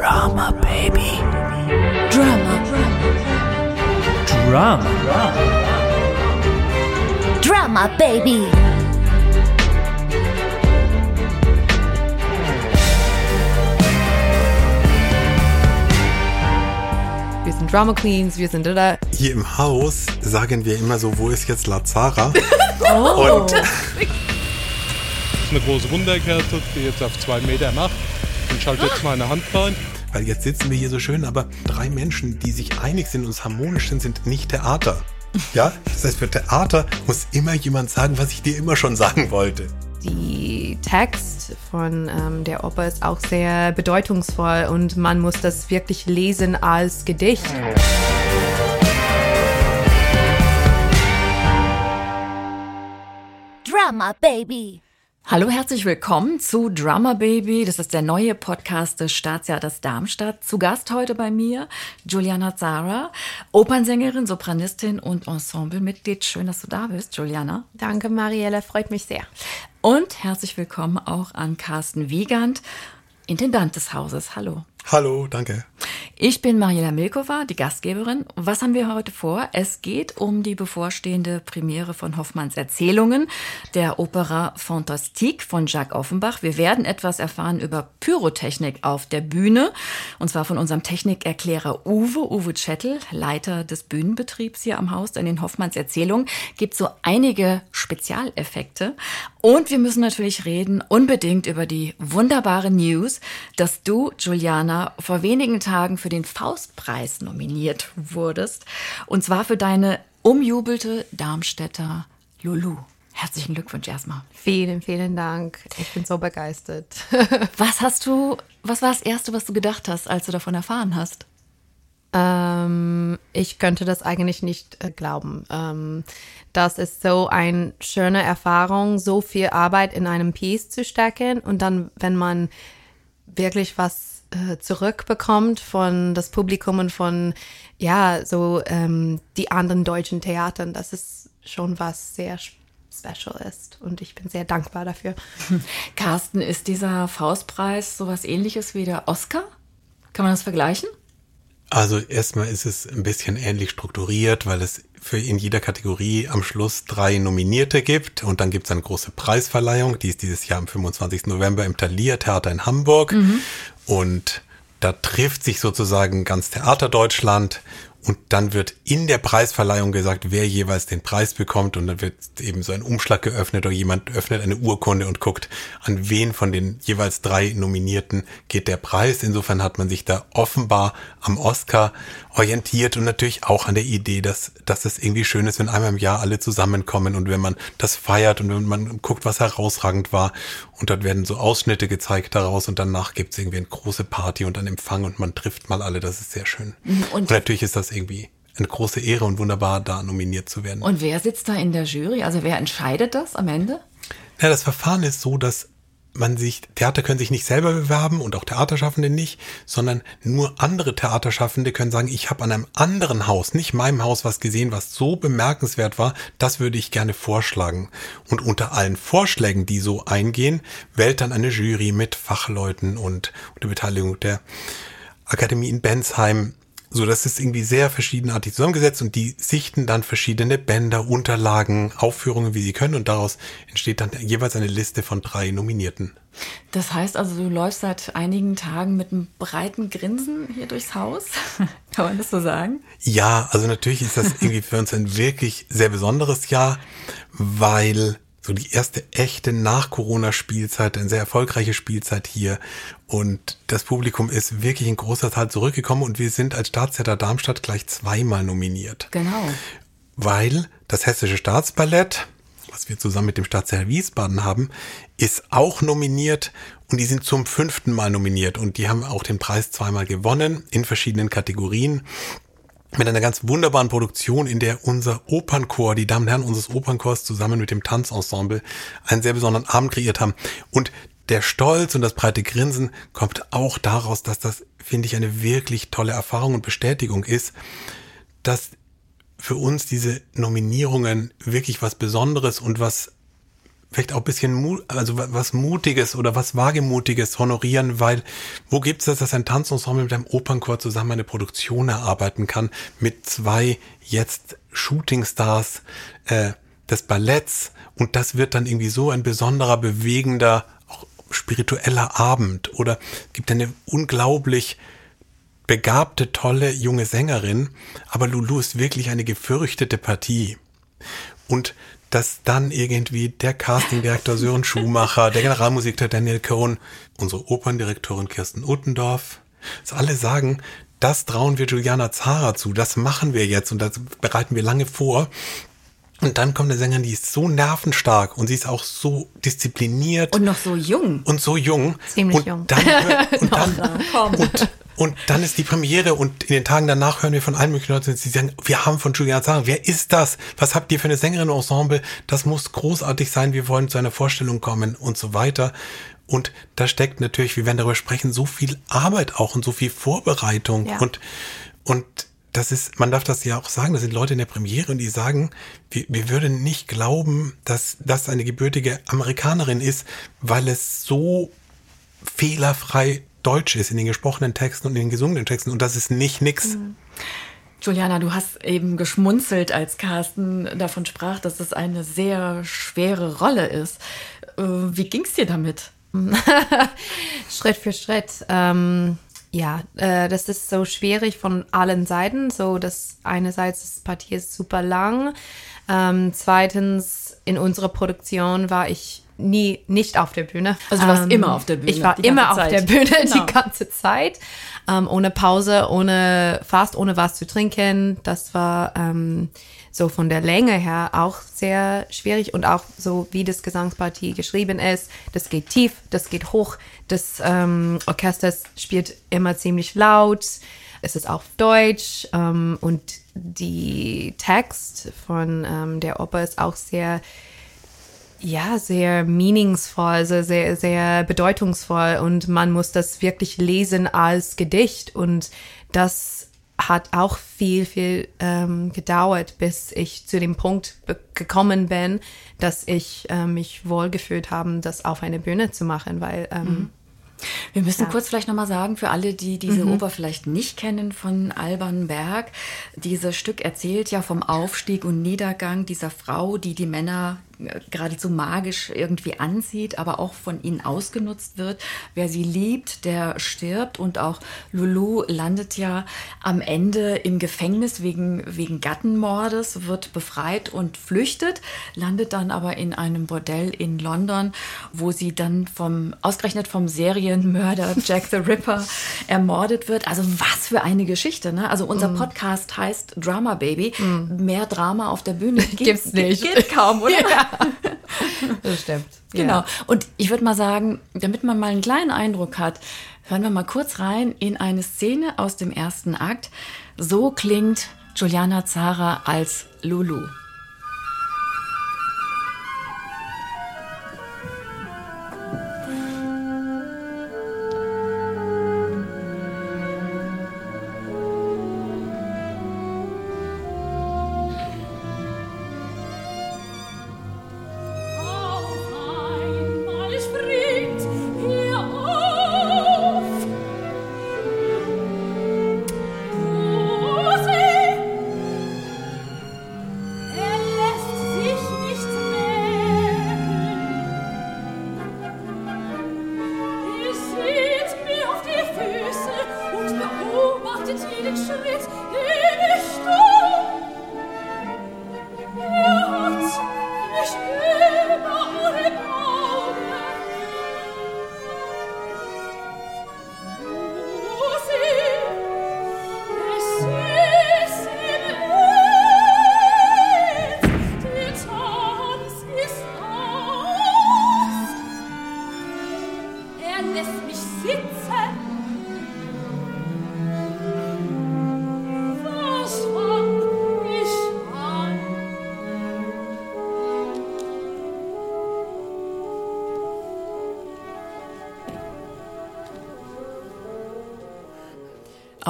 Drama, Baby. Drama. Drama. Drama, Baby. Wir sind Drama Queens, wir sind da. Hier im Haus sagen wir immer so, wo ist jetzt Lazara? Oh. Und eine große Wunderkerze, die jetzt auf zwei Meter macht. Und schalte jetzt meine Hand rein. Weil jetzt sitzen wir hier so schön, aber drei Menschen, die sich einig sind und harmonisch sind, sind nicht Theater. Ja, das heißt, für Theater muss immer jemand sagen, was ich dir immer schon sagen wollte. Die Text von ähm, der Oper ist auch sehr bedeutungsvoll und man muss das wirklich lesen als Gedicht. Drama, Baby. Hallo, herzlich willkommen zu Drummer Baby. Das ist der neue Podcast des Staatstheaters Darmstadt. Zu Gast heute bei mir Juliana Zara, Opernsängerin, Sopranistin und Ensemblemitglied. Schön, dass du da bist, Juliana. Danke, Marielle, freut mich sehr. Und herzlich willkommen auch an Carsten Wiegand, Intendant des Hauses. Hallo. Hallo, danke. Ich bin Mariela Milkova, die Gastgeberin. Was haben wir heute vor? Es geht um die bevorstehende Premiere von Hoffmanns Erzählungen, der Opera Fantastique von Jacques Offenbach. Wir werden etwas erfahren über Pyrotechnik auf der Bühne, und zwar von unserem Technikerklärer Uwe, Uwe Chettel, Leiter des Bühnenbetriebs hier am Haus. In Hoffmanns Erzählung gibt es so einige Spezialeffekte. Und wir müssen natürlich reden unbedingt über die wunderbare News, dass du, Juliana, vor wenigen Tagen für den Faustpreis nominiert wurdest. Und zwar für deine umjubelte Darmstädter Lulu. Herzlichen Glückwunsch erstmal. Vielen, vielen Dank. Ich bin so begeistert. Was hast du, was war das Erste, was du gedacht hast, als du davon erfahren hast? Ähm, ich könnte das eigentlich nicht äh, glauben. Ähm, das ist so eine schöne Erfahrung, so viel Arbeit in einem Piece zu stecken und dann, wenn man wirklich was äh, zurückbekommt von das Publikum und von ja so ähm, die anderen deutschen Theatern, das ist schon was sehr special ist und ich bin sehr dankbar dafür. Carsten, ist dieser Faustpreis sowas ähnliches wie der Oscar? Kann man das vergleichen? Also erstmal ist es ein bisschen ähnlich strukturiert, weil es für in jeder Kategorie am Schluss drei Nominierte gibt und dann gibt es eine große Preisverleihung, die ist dieses Jahr am 25. November im Thalia Theater in Hamburg und da trifft sich sozusagen ganz Theater Deutschland und dann wird in der Preisverleihung gesagt, wer jeweils den Preis bekommt und dann wird eben so ein Umschlag geöffnet oder jemand öffnet eine Urkunde und guckt, an wen von den jeweils drei Nominierten geht der Preis. Insofern hat man sich da offenbar am Oscar orientiert und natürlich auch an der Idee, dass, dass es irgendwie schön ist, wenn einmal im Jahr alle zusammenkommen und wenn man das feiert und wenn man guckt, was herausragend war und dort werden so Ausschnitte gezeigt daraus und danach gibt es irgendwie eine große Party und einen Empfang und man trifft mal alle, das ist sehr schön. und- und natürlich ist das irgendwie eine große Ehre und wunderbar, da nominiert zu werden. Und wer sitzt da in der Jury? Also wer entscheidet das am Ende? Ja, das Verfahren ist so, dass man sich, Theater können sich nicht selber bewerben und auch Theaterschaffende nicht, sondern nur andere Theaterschaffende können sagen, ich habe an einem anderen Haus, nicht meinem Haus, was gesehen, was so bemerkenswert war, das würde ich gerne vorschlagen. Und unter allen Vorschlägen, die so eingehen, wählt dann eine Jury mit Fachleuten und unter Beteiligung der Akademie in Bensheim so, das ist irgendwie sehr verschiedenartig zusammengesetzt und die sichten dann verschiedene Bänder, Unterlagen, Aufführungen, wie sie können und daraus entsteht dann jeweils eine Liste von drei Nominierten. Das heißt also, du läufst seit einigen Tagen mit einem breiten Grinsen hier durchs Haus. Kann man das so sagen? Ja, also natürlich ist das irgendwie für uns ein wirklich sehr besonderes Jahr, weil so die erste echte Nach-Corona-Spielzeit, eine sehr erfolgreiche Spielzeit hier und das Publikum ist wirklich in großer Zahl zurückgekommen und wir sind als Staatstheater Darmstadt gleich zweimal nominiert. Genau. weil das Hessische Staatsballett, was wir zusammen mit dem Staatstheater Wiesbaden haben, ist auch nominiert und die sind zum fünften Mal nominiert und die haben auch den Preis zweimal gewonnen in verschiedenen Kategorien mit einer ganz wunderbaren Produktion, in der unser Opernchor, die Damen und Herren unseres Opernchors zusammen mit dem Tanzensemble einen sehr besonderen Abend kreiert haben. Und der Stolz und das breite Grinsen kommt auch daraus, dass das, finde ich, eine wirklich tolle Erfahrung und Bestätigung ist, dass für uns diese Nominierungen wirklich was Besonderes und was vielleicht auch ein bisschen Mut, also was Mutiges oder was Wagemutiges honorieren, weil wo gibt's das, dass ein Tanzensemble mit einem Opernchor zusammen eine Produktion erarbeiten kann mit zwei jetzt Shootingstars äh, des Balletts und das wird dann irgendwie so ein besonderer, bewegender, auch spiritueller Abend oder gibt eine unglaublich begabte, tolle junge Sängerin, aber Lulu ist wirklich eine gefürchtete Partie. Und dass dann irgendwie der Castingdirektor Sören Schumacher, der Generalmusiker Daniel Cohn, unsere Operndirektorin Kirsten Uttendorf, dass alle sagen, das trauen wir Juliana Zara zu, das machen wir jetzt und das bereiten wir lange vor. Und dann kommt eine Sängerin, die ist so nervenstark und sie ist auch so diszipliniert. Und noch so jung. Und so jung. Ziemlich und jung. Dann, und, dann, und, und dann ist die Premiere und in den Tagen danach hören wir von allen möglichen Leuten, die sagen, wir haben von Juliana Zara, wer ist das? Was habt ihr für eine Sängerin-Ensemble? Das muss großartig sein, wir wollen zu einer Vorstellung kommen und so weiter. Und da steckt natürlich, wir werden darüber sprechen, so viel Arbeit auch und so viel Vorbereitung Ja. und, und das ist, man darf das ja auch sagen, das sind Leute in der Premiere und die sagen, wir, wir würden nicht glauben, dass das eine gebürtige Amerikanerin ist, weil es so fehlerfrei Deutsch ist in den gesprochenen Texten und in den gesungenen Texten und das ist nicht nix. Juliana, du hast eben geschmunzelt, als Carsten davon sprach, dass es eine sehr schwere Rolle ist. Äh, Wie ging's dir damit? Schritt für Schritt. Ähm, ja, äh, das ist so schwierig von allen Seiten. So, dass einerseits das Partie ist super lang. Ähm, zweitens, in unserer Produktion war ich nie nicht auf der Bühne. Also du warst immer auf der Bühne, Ich war immer auf Zeit. der Bühne Genau. die ganze Zeit. Ähm, ohne Pause, ohne fast ohne was zu trinken. Das war ähm, so von der Länge her auch sehr schwierig und auch so wie das Gesangspartie geschrieben ist. Das geht tief, das geht hoch. Das ähm, Orchester spielt immer ziemlich laut. Es ist auf Deutsch ähm, und die Text von ähm, der Oper ist auch sehr ja, sehr meaningsvoll, sehr, sehr, sehr bedeutungsvoll und man muss das wirklich lesen als Gedicht und das hat auch viel, viel ähm, gedauert, bis ich zu dem Punkt gekommen bin, dass ich äh, mich wohlgefühlt habe, das auf eine Bühne zu machen, weil ähm, Wir müssen kurz vielleicht nochmal sagen, für alle, die diese Oper vielleicht nicht kennen von Alban Berg, dieses Stück erzählt ja vom Aufstieg und Niedergang dieser Frau, die die Männer geradezu magisch irgendwie anzieht, aber auch von ihnen ausgenutzt wird. Wer sie liebt, der stirbt und auch Lulu landet ja am Ende im Gefängnis wegen, wegen Gattenmordes, wird befreit und flüchtet, landet dann aber in einem Bordell in London, wo sie dann vom, ausgerechnet vom Serienmörder Jack the Ripper ermordet wird. Also was für eine Geschichte, ne? Also unser Podcast heißt Drama Baby. Mehr Drama auf der Bühne gibt- Gibt's nicht. Geht kaum, oder? das stimmt. Genau. Und ich würde mal sagen, damit man mal einen kleinen Eindruck hat, hören wir mal kurz rein in eine Szene aus dem ersten Akt. So klingt Juliana Zara als Lulu.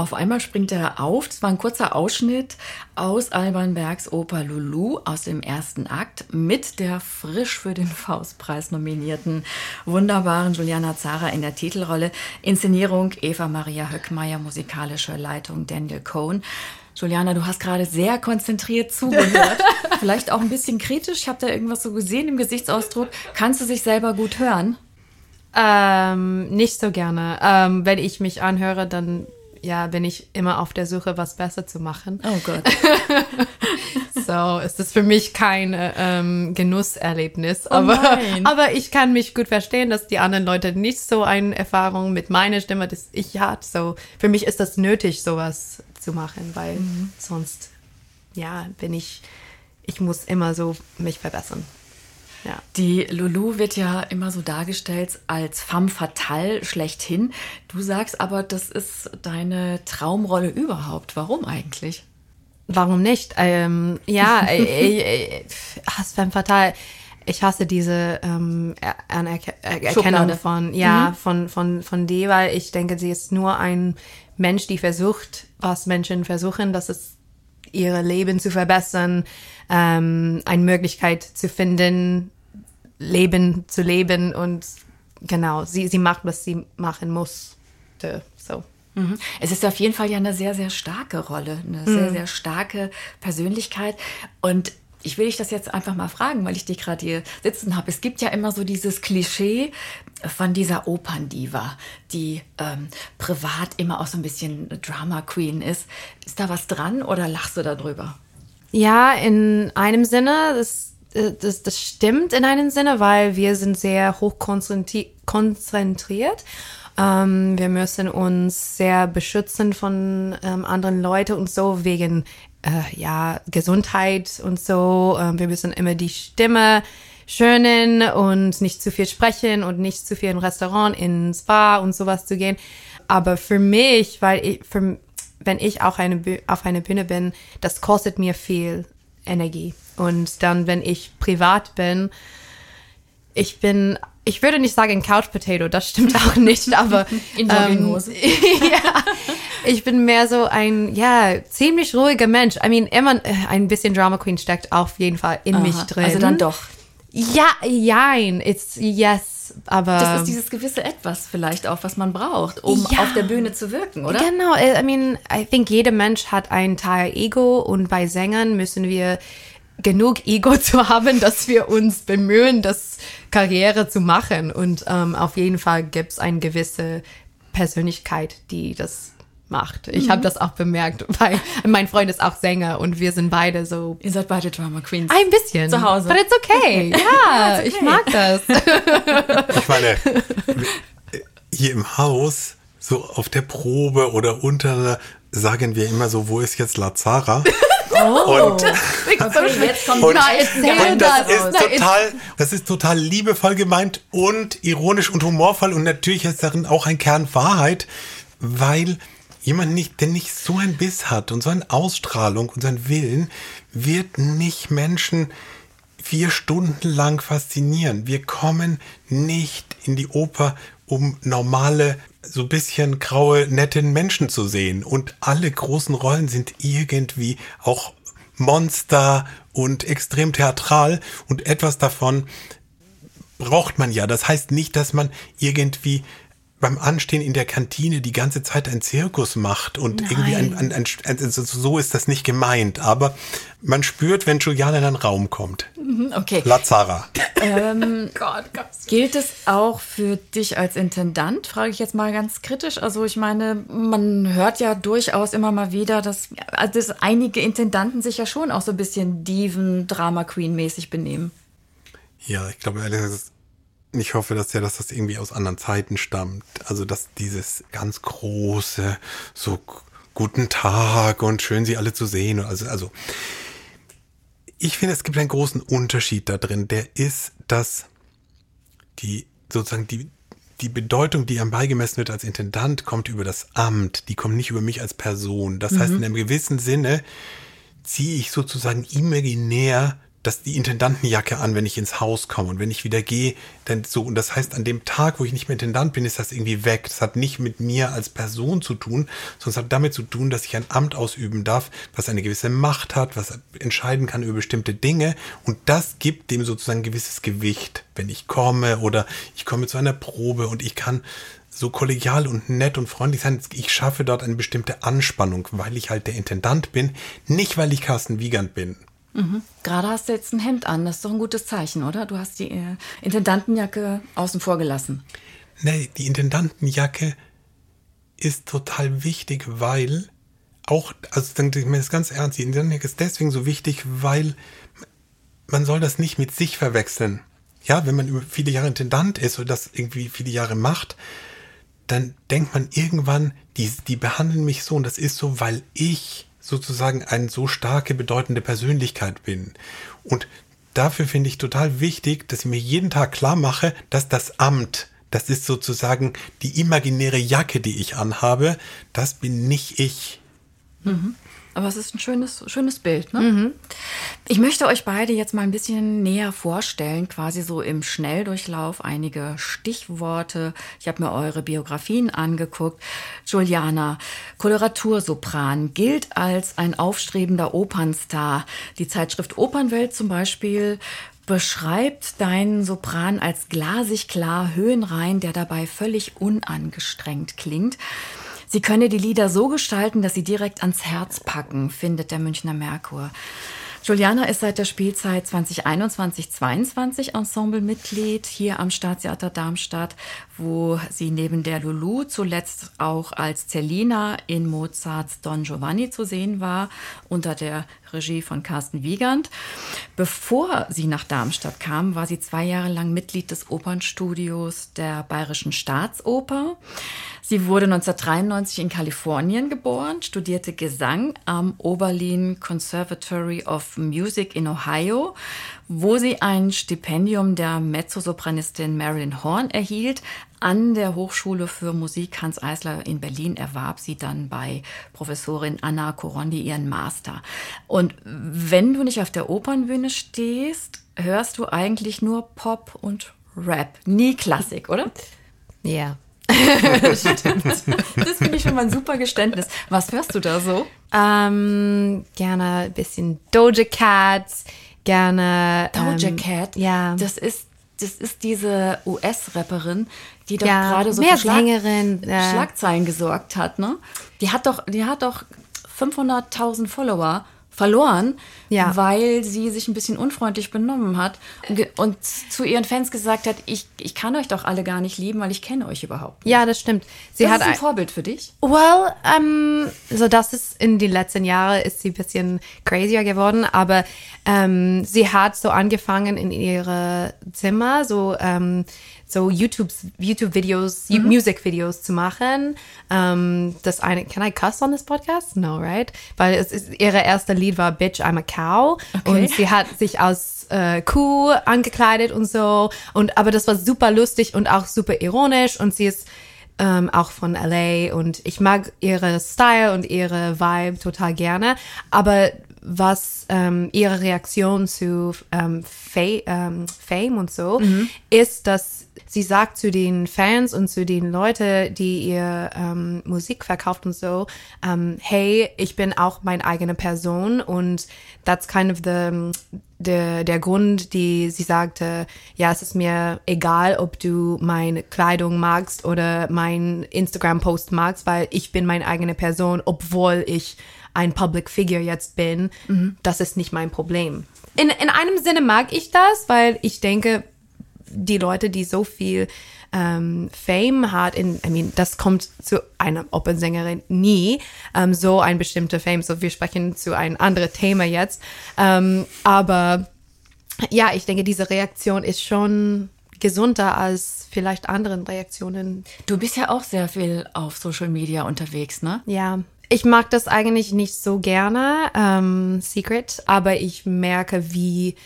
Auf einmal springt er auf. Das war ein kurzer Ausschnitt aus Alban Bergs Oper Lulu aus dem ersten Akt mit der frisch für den Faustpreis nominierten wunderbaren Juliana Zara in der Titelrolle. Inszenierung Eva Maria Höckmeier, musikalische Leitung Daniel Cohn. Juliana, du hast gerade sehr konzentriert zugehört. Vielleicht auch ein bisschen kritisch. Ich habe da irgendwas so gesehen im Gesichtsausdruck. Kannst du sich selber gut hören? Ähm, nicht so gerne. Ähm, wenn ich mich anhöre, dann ja, bin ich immer auf der Suche, was besser zu machen. Oh Gott. so ist es für mich kein ähm, Genusserlebnis. aber, nein. aber ich kann mich gut verstehen, dass die anderen Leute nicht so eine Erfahrung mit meiner Stimme, das ich hatte. So, für mich ist das nötig, sowas zu machen, weil sonst, ja, bin ich, ich muss immer so mich verbessern. Ja. Die Lulu wird ja immer so dargestellt als femme fatale schlechthin. Du sagst aber, das ist deine Traumrolle überhaupt. Warum eigentlich? Warum nicht? Ähm, ja, äh, äh, äh, Hass femme fatal. Ich hasse diese ähm, Er- Anerke Er Erkennung von, ja, von, von, von die, weil ich denke, sie ist nur ein Mensch, die versucht, was Menschen versuchen, das ist ihre Leben zu verbessern, ähm, eine Möglichkeit zu finden, Leben zu leben und genau, sie, sie macht, was sie machen muss. So. Mhm. Es ist auf jeden Fall ja eine sehr, sehr starke Rolle, eine sehr, sehr starke Persönlichkeit. Und ich will dich das jetzt einfach mal fragen, weil ich dich gerade hier sitzen habe. Es gibt ja immer so dieses Klischee von dieser Operndiva, die ähm, privat immer auch so ein bisschen Drama Queen ist. Ist da was dran oder lachst du darüber? Ja, in einem Sinne, das, äh, das, das stimmt in einem Sinne, weil wir sind sehr hoch konzentri- konzentriert. Ähm, wir müssen uns sehr beschützen von ähm, anderen Leuten und so wegen äh, ja, Gesundheit und so. Ähm, wir müssen immer die Stimme schönen und nicht zu viel sprechen und nicht zu viel im Restaurant, ins Bar und sowas zu gehen. Aber für mich, weil ich, für, wenn ich auch eine, auf einer Bühne bin, das kostet mir viel Energie. Und dann, wenn ich privat bin, ich bin, ich würde nicht sagen Couch Potato, das stimmt auch nicht, aber In Jogginghose. ja, ich bin mehr so ein, ja, ziemlich ruhiger Mensch. I mean, immer äh, ein bisschen Drama Queen steckt auf jeden Fall in mich Aha, drin. Also dann doch. Ja, jein, it's yes, aber Das ist dieses gewisse Etwas vielleicht auch, was man braucht, um Ja. auf der Bühne zu wirken, oder? Genau, I I mean, I think jeder Mensch hat einen Teil Ego und bei Sängern müssen wir genug Ego zu haben, dass wir uns bemühen, das Karriere zu machen. Und ähm, auf jeden Fall gibt es eine gewisse Persönlichkeit, die das macht. Ich Mhm. habe das auch bemerkt, weil mein Freund ist auch Sänger und wir sind beide so Ihr seid beide Drama Queens. ein bisschen Zu Hause. But it's okay. Ja, ich mag das. Ich meine, hier im Haus, so auf der Probe oder unter, sagen wir immer so, wo ist jetzt Lazara? Oh. Und, Okay, jetzt kommt und, Na, erzähl und das, das. ist total, das ist total liebevoll gemeint und ironisch und humorvoll und natürlich ist darin auch ein Kern Wahrheit, weil jemand nicht, der nicht so ein Biss hat und so eine Ausstrahlung und so einen Willen, wird nicht Menschen vier Stunden lang faszinieren. Wir kommen nicht in die Oper, um normale, so bisschen graue, nette Menschen zu sehen. Und alle großen Rollen sind irgendwie auch Monster und extrem theatral. Und etwas davon braucht man ja. Das heißt nicht, dass man irgendwie beim Anstehen in der Kantine die ganze Zeit einen Zirkus macht und irgendwie ein, ein, ein, ein, so ist das nicht gemeint. Aber man spürt, wenn Juliana in einen Raum kommt. Okay. Lazara. Gott, Gott. Gilt es auch für dich als Intendant? Frage ich jetzt mal ganz kritisch. Also ich meine, man hört ja durchaus immer mal wieder, dass, also dass einige Intendanten sich ja schon auch so ein bisschen Diven, Drama Queen mäßig benehmen. Ja, ich glaube ehrlich gesagt, ich hoffe, dass ja, dass das irgendwie aus anderen Zeiten stammt. Also, dass dieses ganz große, so guten Tag und schön Sie alle zu sehen. Also, also, ich finde, es gibt einen großen Unterschied da drin. Der ist, dass die, sozusagen die, die Bedeutung, die einem beigemessen wird als Intendant, kommt über das Amt. Die kommt nicht über mich als Person. Das heißt, in einem gewissen Sinne ziehe ich sozusagen imaginär das die Intendantenjacke an, wenn ich ins Haus komme und wenn ich wieder gehe, dann so und das heißt an dem Tag, wo ich nicht mehr Intendant bin, ist das irgendwie weg. Das hat nicht mit mir als Person zu tun, sondern es hat damit zu tun, dass ich ein Amt ausüben darf, was eine gewisse Macht hat, was entscheiden kann über bestimmte Dinge und das gibt dem sozusagen gewisses Gewicht, wenn ich komme oder ich komme zu einer Probe und ich kann so kollegial und nett und freundlich sein. Ich schaffe dort eine bestimmte Anspannung, weil ich halt der Intendant bin, nicht weil ich Carsten Wiegand bin. Mhm. Gerade hast du jetzt ein Hemd an, das ist doch ein gutes Zeichen, oder? Du hast die äh, Intendantenjacke außen vor gelassen. Nee, die Intendantenjacke ist total wichtig, weil auch, also denke ich mir das ganz ernst, die Intendantenjacke ist deswegen so wichtig, weil man soll das nicht mit sich verwechseln. Ja, wenn man über viele Jahre Intendant ist oder das irgendwie viele Jahre macht, dann denkt man irgendwann, die, die behandeln mich so und das ist so, weil ich sozusagen eine so starke, bedeutende Persönlichkeit bin. Und dafür finde ich total wichtig, dass ich mir jeden Tag klar mache, dass das Amt, das ist sozusagen die imaginäre Jacke, die ich anhabe, das bin nicht ich. Mhm. Aber es ist ein schönes, schönes Bild. Ne? Mhm. Ich möchte euch beide jetzt mal ein bisschen näher vorstellen, quasi so im Schnelldurchlauf einige Stichworte. Ich habe mir eure Biografien angeguckt. Juliana, Koloratursopran, gilt als ein aufstrebender Opernstar. Die Zeitschrift Opernwelt zum Beispiel beschreibt deinen Sopran als glasig klar, höhenrein, der dabei völlig unangestrengt klingt. Sie könne die Lieder so gestalten, dass sie direkt ans Herz packen, findet der Münchner Merkur. Juliana ist seit der Spielzeit 2021-22 Ensemblemitglied hier am Staatstheater Darmstadt, wo sie neben der Lulu zuletzt auch als Cellina in Mozarts Don Giovanni zu sehen war, unter der Regie von Carsten Wiegand. Bevor sie nach Darmstadt kam, war sie zwei Jahre lang Mitglied des Opernstudios der Bayerischen Staatsoper. Sie wurde 1993 in Kalifornien geboren, studierte Gesang am Oberlin Conservatory of Music in Ohio, wo sie ein Stipendium der Mezzosopranistin Marilyn Horn erhielt. An der Hochschule für Musik Hans Eisler in Berlin erwarb sie dann bei Professorin Anna Corondi ihren Master. Und wenn du nicht auf der Opernbühne stehst, hörst du eigentlich nur Pop und Rap, nie Klassik, oder? Ja. Das finde ich schon mal ein super Geständnis. Was hörst du da so? Ähm, gerne ein bisschen Doja Cat, gerne. Doja ähm, Cat? Ja. Das ist, das ist diese US-Rapperin, die doch Ja, gerade so mehr für Schlag äh. Schlagzeilen gesorgt hat, ne? Die hat doch, die hat doch 500.000 Follower verloren, Ja. weil sie sich ein bisschen unfreundlich benommen hat und, zu ihren Fans gesagt hat, ich, ich kann euch doch alle gar nicht lieben, weil ich kenne euch überhaupt. nicht. Ja, das stimmt. Sie das hat ist ein ein- Vorbild für dich. Well, ähm, so das ist in den letzten Jahren ist sie ein bisschen crazier geworden, aber ähm, sie hat so angefangen in ihre Zimmer so ähm, so YouTube YouTube Videos, Music Videos zu machen. Ähm, das eine, can I cuss on this podcast? No, right? Weil es ist ihre erste Lied war Bitch I'm a Cow Okay. und sie hat sich aus äh, Kuh angekleidet und so und aber das war super lustig und auch super ironisch und sie ist ähm, auch von LA und ich mag ihre Style und ihre Vibe total gerne. Aber was ähm, ihre Reaktion zu ähm, Fa ähm, Fame und so ist, dass sie sagt zu den Fans und zu den Leuten, die ihr ähm, Musik verkauft und so, ähm, hey, ich bin auch meine eigene Person und that's kind of the der, der Grund, die sie sagte, ja, es ist mir egal, ob du meine Kleidung magst oder mein Instagram-Post magst, weil ich bin meine eigene Person, obwohl ich ein Public Figure jetzt bin. Das ist nicht mein Problem. In, in einem Sinne mag ich das, weil ich denke, die Leute, die so viel ähm, Fame hat, in, I mean, das kommt zu einer Opernsängerin nie, ähm, so ein bestimmter Fame. So, wir sprechen zu einem anderen Thema jetzt. Ähm, aber ja, ich denke, diese Reaktion ist schon gesunder als vielleicht anderen Reaktionen. Du bist ja auch sehr viel auf Social Media unterwegs, ne? Ja, ich mag das eigentlich nicht so gerne, ähm, Secret, aber ich merke, wie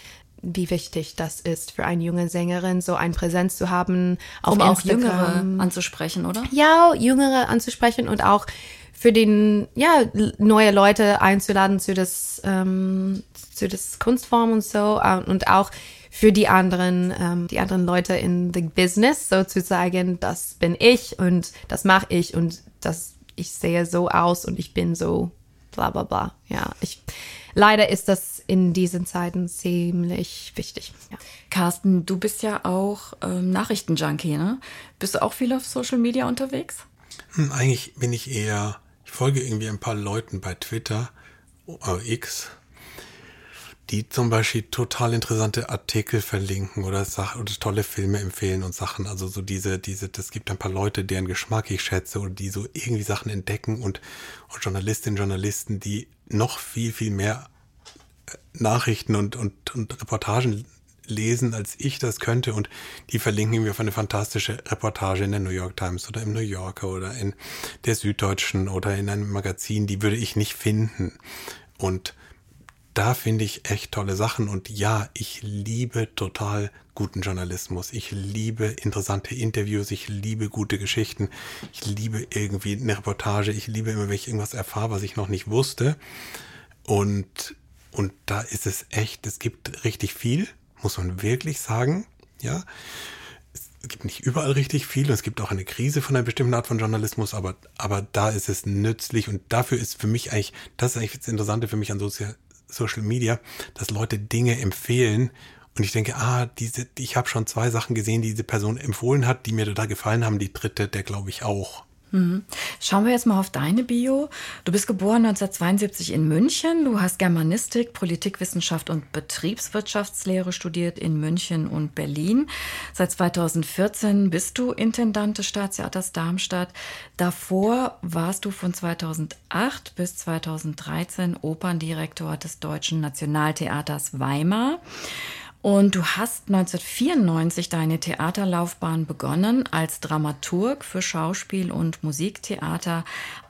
wie wichtig das ist für eine junge Sängerin, so eine Präsenz zu haben Um auch. Jüngere anzusprechen, oder? ja, Jüngere anzusprechen und auch für den, ja, neue Leute einzuladen zu das, ähm, zu das Kunstform und so äh, und auch für die anderen, ähm, die anderen Leute in the business so zu sagen, das bin ich und das mache ich und das, ich sehe so aus und ich bin so bla bla bla. Ja, ich, leider ist das in diesen Zeiten ziemlich wichtig. Ja. Carsten, du bist ja auch ähm, Nachrichtenjunkie, ne? Bist du auch viel auf Social Media unterwegs? Hm, eigentlich bin ich eher, ich folge irgendwie ein paar Leuten bei Twitter, äh, X, die zum Beispiel total interessante Artikel verlinken oder, oder tolle Filme empfehlen und Sachen. Also so diese, diese, das gibt ein paar Leute, deren Geschmack ich schätze oder die so irgendwie Sachen entdecken und, und Journalistinnen, Journalisten, die noch viel, viel mehr äh, Nachrichten und, und, und Reportagen lesen, als ich das könnte. Und die verlinken mir auf eine fantastische Reportage in der New York Times oder im New Yorker oder in der Süddeutschen oder in einem Magazin, die würde ich nicht finden. Und da finde ich echt tolle Sachen. Und ja, ich liebe total guten Journalismus. Ich liebe interessante Interviews. Ich liebe gute Geschichten. Ich liebe irgendwie eine Reportage. Ich liebe immer, wenn ich irgendwas erfahre, was ich noch nicht wusste. Und, und da ist es echt, es gibt richtig viel, muss man wirklich sagen. Ja. Es gibt nicht überall richtig viel. und Es gibt auch eine Krise von einer bestimmten Art von Journalismus, aber, aber da ist es nützlich und dafür ist für mich eigentlich, das ist eigentlich das Interessante für mich an Sozial Social Media, dass Leute Dinge empfehlen und ich denke, ah, diese, ich habe schon zwei Sachen gesehen, die diese Person empfohlen hat, die mir total gefallen haben. Die dritte, der glaube ich auch. Schauen wir jetzt mal auf deine Bio. Du bist geboren 1972 in München. Du hast Germanistik, Politikwissenschaft und Betriebswirtschaftslehre studiert in München und Berlin. Seit 2014 bist du Intendant des Staatstheaters Darmstadt. Davor warst du von 2008 bis 2013 Operndirektor des Deutschen Nationaltheaters Weimar. Und du hast 1994 deine Theaterlaufbahn begonnen als Dramaturg für Schauspiel- und Musiktheater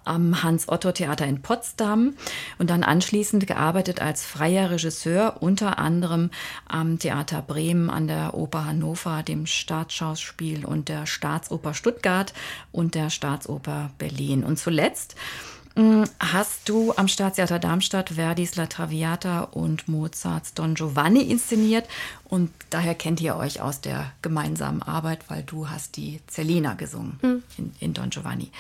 am Hans-Otto-Theater in Potsdam und dann anschließend gearbeitet als freier Regisseur, unter anderem am Theater Bremen, an der Oper Hannover, dem Staatsschauspiel und der Staatsoper Stuttgart und der Staatsoper Berlin. Und zuletzt Hast du am Staatstheater Darmstadt Verdis La Traviata und Mozarts Don Giovanni inszeniert und daher kennt ihr euch aus der gemeinsamen Arbeit, weil du hast die Zerlina gesungen in, in Don Giovanni.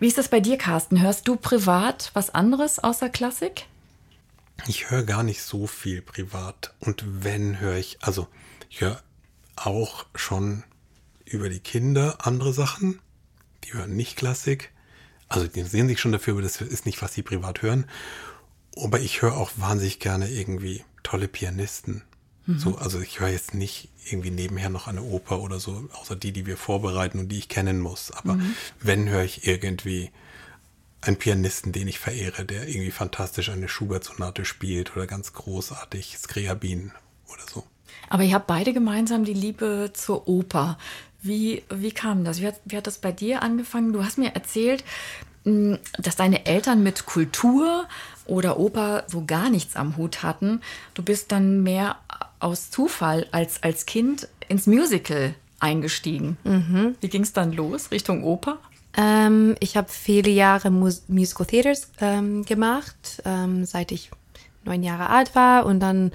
Wie ist das bei dir, Carsten? Hörst du privat was anderes außer Klassik? Ich höre gar nicht so viel privat. Und wenn, höre ich, also ich höre auch schon über die Kinder andere Sachen. Die hören nicht Klassik. Also die sehen sich schon dafür, aber das ist nicht, was sie privat hören. Aber ich höre auch wahnsinnig gerne irgendwie tolle Pianisten. So, also ich höre jetzt nicht irgendwie nebenher noch eine Oper oder so, außer die, die wir vorbereiten und die ich kennen muss. Aber wenn höre ich irgendwie einen Pianisten, den ich verehre, der irgendwie fantastisch eine Schubert-Sonate spielt oder ganz großartig Skriabin oder so. Aber ihr habt beide gemeinsam die Liebe zur Oper. Wie, wie kam das? Wie hat, wie hat das bei dir angefangen? Du hast mir erzählt, mh, dass deine Eltern mit Kultur oder Oper so gar nichts am Hut hatten. Du bist dann mehr aus Zufall als, als Kind ins Musical eingestiegen. Wie ging es dann los Richtung Oper? Ähm, ich habe viele Jahre Mus Musical Theaters ähm, gemacht, ähm, seit ich neun Jahre alt war und dann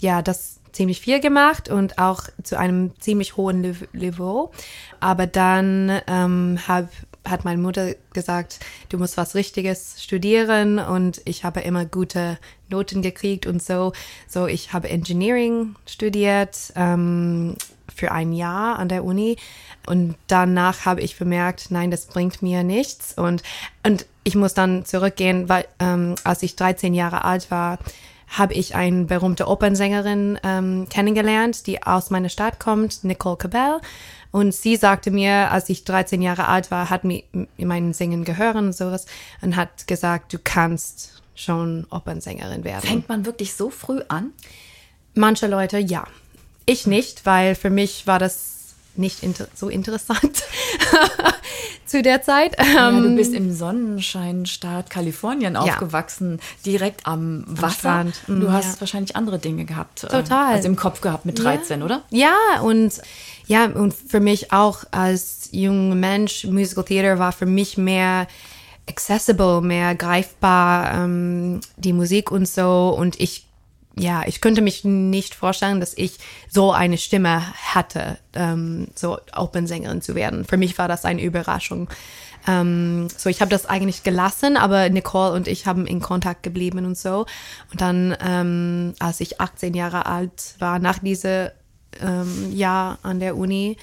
ja das ziemlich viel gemacht und auch zu einem ziemlich hohen Niveau. Aber dann ähm, hab, hat meine Mutter gesagt, du musst was Richtiges studieren und ich habe immer gute Noten gekriegt und so. So, ich habe Engineering studiert ähm, für ein Jahr an der Uni und danach habe ich bemerkt, nein, das bringt mir nichts und und ich muss dann zurückgehen, weil ähm, als ich 13 Jahre alt war, habe ich eine berühmte Opernsängerin ähm, kennengelernt, die aus meiner Stadt kommt, Nicole Cabell. Und sie sagte mir, als ich 13 Jahre alt war, hat mir mein Singen gehört und sowas und hat gesagt, du kannst schon Opernsängerin werden. Fängt man wirklich so früh an? Manche Leute ja. Ich nicht, weil für mich war das nicht inter so interessant zu der Zeit. Ja, Ähm, du bist im Sonnenscheinstaat Kalifornien aufgewachsen, direkt am Wasser. Strand. du hast ja. wahrscheinlich andere Dinge gehabt. äh, Total. Also im Kopf gehabt mit 13, oder? Ja, und ja, und für mich auch als junger Mensch, Musical Theater war für mich mehr accessible, mehr greifbar, ähm, die Musik und so. Und ich, ja, ich könnte mich nicht vorstellen, dass ich so eine Stimme hatte, ähm, so Opernsängerin zu werden. Für mich war das eine Überraschung. Ähm, so, ich habe das eigentlich gelassen, aber Nicole und ich haben in Kontakt geblieben und so. Und dann, ähm, als ich 18 Jahre alt war, nach diesem ähm, Jahr an der Uni,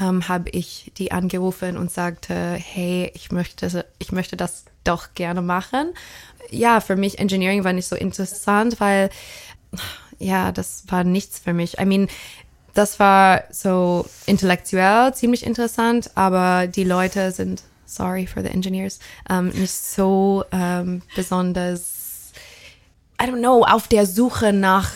ähm, habe ich die angerufen und sagte, hey, ich möchte, ich möchte das doch gerne machen. Ja, für mich Engineering war nicht so interessant, weil ja, das war nichts für mich. I mean, das war so intellektuell ziemlich interessant, aber die Leute sind, sorry for the engineers, ähm, nicht so ähm, besonders, I don't know, auf der Suche nach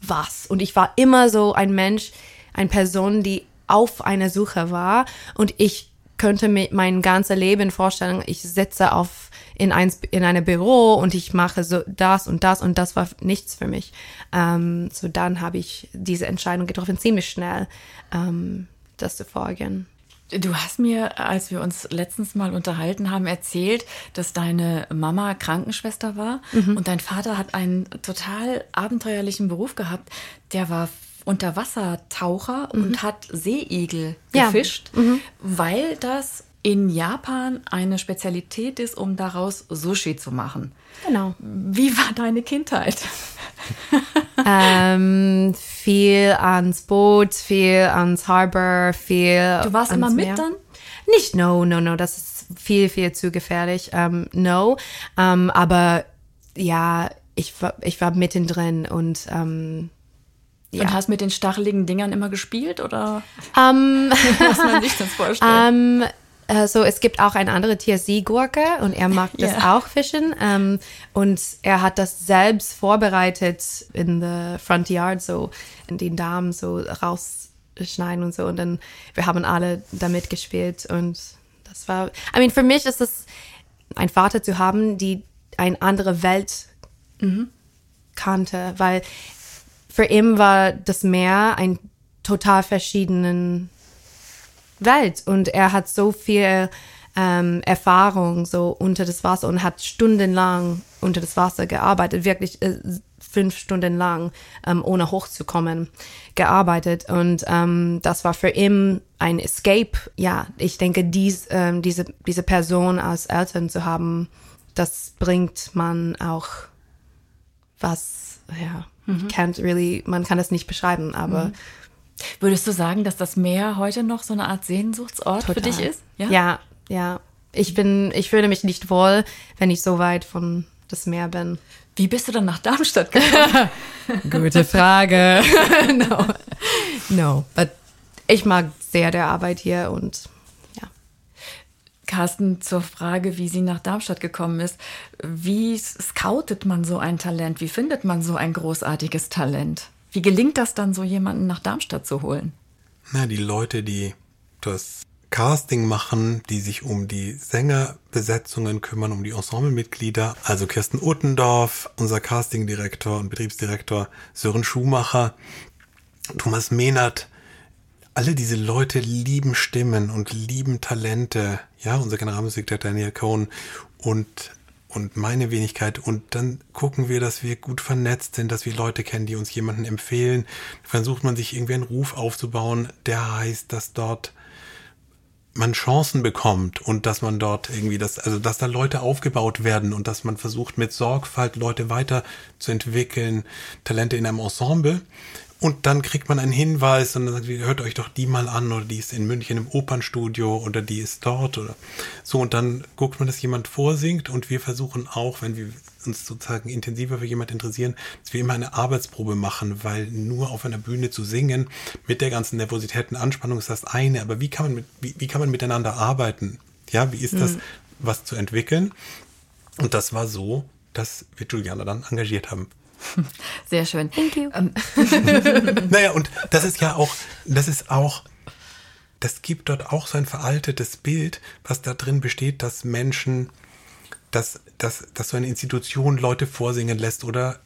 was. Und ich war immer so ein Mensch, eine Person, die auf einer Suche war und ich könnte mir mein ganzes Leben vorstellen, ich sitze auf in ein in einem Büro und ich mache so das und das und das war nichts für mich. Ähm, so dann habe ich diese Entscheidung getroffen, ziemlich schnell ähm, das zu folgen. Du hast mir, als wir uns letztens mal unterhalten haben, erzählt, dass deine Mama Krankenschwester war Mhm. und dein Vater hat einen total abenteuerlichen Beruf gehabt. Der war Unterwassertaucher und hat Seeigel Mhm. Ja. Mhm. gefischt, weil das in Japan eine Spezialität ist, um daraus Sushi zu machen. Genau. Wie war deine Kindheit? ähm, viel ans Boot, viel ans Harbor, viel. Du warst immer mit Meer. dann? Nicht no, no, no. Das ist viel, viel zu gefährlich. Ähm, no. Ähm, aber ja, ich war, ich war mittendrin und ähm, Und hast mit den stacheligen Dingern immer gespielt oder ähm, muss man sich das vorstellen? ähm, also es gibt auch eine andere TSC-Gurke und er mag das Ja. auch fischen. Ähm, und er hat das selbst vorbereitet in the front yard, so in den Darm so rausschneiden und so. Und dann, wir haben alle damit gespielt und das war, I mean, für mich ist es ein Vater zu haben, die eine andere Welt kannte, weil für ihn war das Meer ein total verschiedenen Welt und er hat so viel ähm, Erfahrung so unter das Wasser und hat stundenlang unter das Wasser gearbeitet, wirklich äh, fünf Stunden lang, ähm, ohne hochzukommen, gearbeitet und ähm, das war für ihn ein Escape. Ja, ich denke, dies, ähm, diese, diese Person als Eltern zu haben, das bringt man auch was, ja, can't really, man kann es nicht beschreiben, aber Würdest du sagen, dass das Meer heute noch so eine Art Sehnsuchtsort für dich ist? Ja, ja. Ich bin, ich fühle mich nicht wohl, wenn ich so weit von das Meer bin. Wie bist du dann nach Darmstadt gekommen? Gute Frage. no. No. But ich mag sehr der Arbeit hier und ja. Carsten, zur Frage, wie sie nach Darmstadt gekommen ist. Wie scoutet man so ein Talent? Wie findet man so ein großartiges Talent? Wie gelingt das dann, so jemanden nach Darmstadt zu holen? Na, die Leute, die das Casting machen, die sich um die Sängerbesetzungen kümmern, um die Ensemblemitglieder, also Kirsten Uttendorf, unser Castingdirektor und Betriebsdirektor Sören Schumacher, Thomas Mehnert, alle diese Leute lieben Stimmen und lieben Talente. Ja, unser Generalmusikdirektor Daniel Cohn und, und meine Wenigkeit. Und dann gucken wir, dass wir gut vernetzt sind, dass wir Leute kennen, die uns jemanden empfehlen. Versucht man sich irgendwie einen Ruf aufzubauen, der heißt, dass dort man Chancen bekommt und dass man dort irgendwie das, also dass da Leute aufgebaut werden und dass man versucht mit Sorgfalt Leute weiterzuentwickeln, Talente in einem Ensemble. Und dann kriegt man einen Hinweis und dann sagt, hört euch doch die mal an oder die ist in München im Opernstudio oder die ist dort oder so. Und dann guckt man, dass jemand vorsingt und wir versuchen auch, wenn wir uns sozusagen intensiver für jemand interessieren, dass wir immer eine Arbeitsprobe machen, weil nur auf einer Bühne zu singen mit der ganzen Nervosität und Anspannung ist das eine, aber wie kann man mit, wie, wie kann man miteinander arbeiten? Ja, wie ist das, was zu entwickeln? Und das war so, dass wir Juliana dann engagiert haben. Sehr schön. Thank you. Ähm, Naja, und das ist ja auch, das ist auch, das gibt dort auch so ein veraltetes Bild, was da drin besteht, dass Menschen, dass, dass, dass so eine Institution Leute vorsingen lässt oder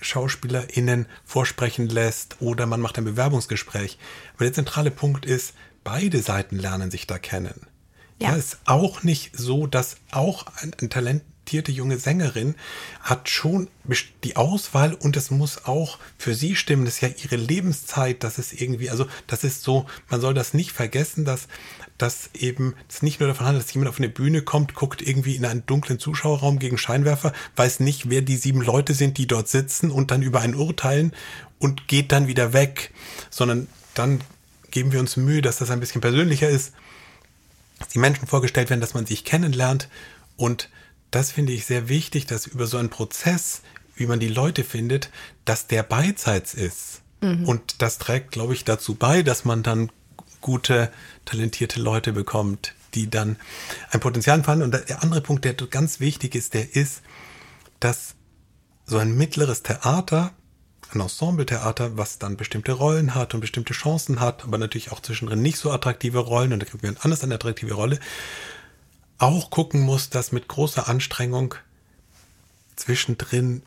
SchauspielerInnen vorsprechen lässt oder man macht ein Bewerbungsgespräch. Aber der zentrale Punkt ist, beide Seiten lernen sich da kennen. Ja. Ja, ist auch nicht so, dass auch ein, ein talentierte junge Sängerin hat schon die Auswahl und es muss auch für sie stimmen. Das ist ja ihre Lebenszeit. Das ist irgendwie, also das ist so, man soll das nicht vergessen, dass dass eben es nicht nur davon handelt, dass jemand auf eine Bühne kommt, guckt irgendwie in einen dunklen Zuschauerraum gegen Scheinwerfer, weiß nicht, wer die sieben Leute sind, die dort sitzen und dann über einen urteilen und geht dann wieder weg, sondern dann geben wir uns Mühe, dass das ein bisschen persönlicher ist, dass die Menschen vorgestellt werden, dass man sich kennenlernt. Und das finde ich sehr wichtig, dass über so einen Prozess, wie man die Leute findet, dass der beidseits ist. Und das trägt, glaube ich, dazu bei, dass man dann gute, talentierte Leute bekommt, die dann ein Potenzial entfalten. Und der andere Punkt, der ganz wichtig ist, der ist, dass so ein mittleres Theater, ein Ensemble-Theater, was dann bestimmte Rollen hat und bestimmte Chancen hat, aber natürlich auch zwischendrin nicht so attraktive Rollen und da kriegt man anders eine attraktive Rolle, auch gucken muss, dass mit großer Anstrengung zwischendrin